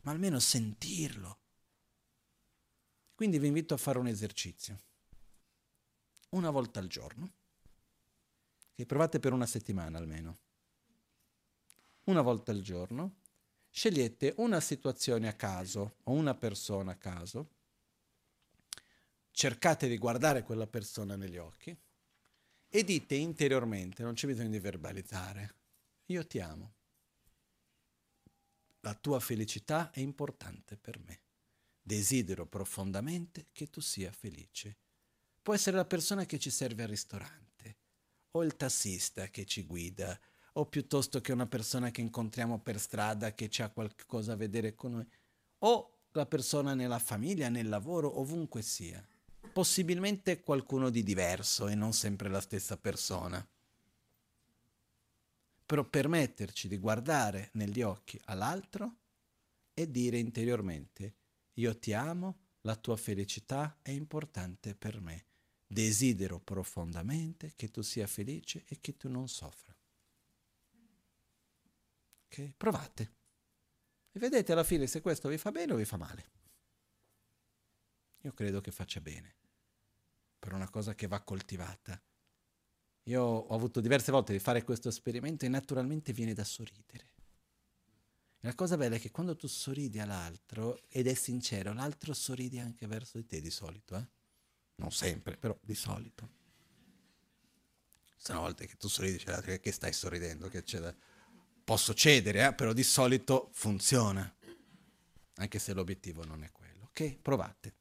ma almeno sentirlo. Quindi vi invito a fare un esercizio. Una volta al giorno. Che provate per una settimana almeno. Una volta al giorno scegliete una situazione a caso o una persona a caso, cercate di guardare quella persona negli occhi e dite interiormente, non c'è bisogno di verbalizzare, io ti amo. La tua felicità è importante per me. Desidero profondamente che tu sia felice. Può essere la persona che ci serve al ristorante, o il tassista che ci guida, o piuttosto che una persona che incontriamo per strada che ha qualcosa a vedere con noi, o la persona nella famiglia, nel lavoro, ovunque sia. Possibilmente qualcuno di diverso e non sempre la stessa persona. però permetterci di guardare negli occhi all'altro e dire interiormente io ti amo, la tua felicità è importante per me. Desidero profondamente che tu sia felice e che tu non soffra. Ok? Provate. E vedete alla fine se questo vi fa bene o vi fa male. Io credo che faccia bene, per una cosa che va coltivata. Io ho avuto diverse volte di fare questo esperimento e naturalmente viene da sorridere. La cosa bella è che quando tu sorridi all'altro ed è sincero, l'altro sorride anche verso di te di solito, eh? Non sempre, però di solito. Sono volte che tu sorridi, c'è l'altro che stai sorridendo, che c'è da... Posso cedere, eh? però di solito funziona, anche se l'obiettivo non è quello. Ok? Provate.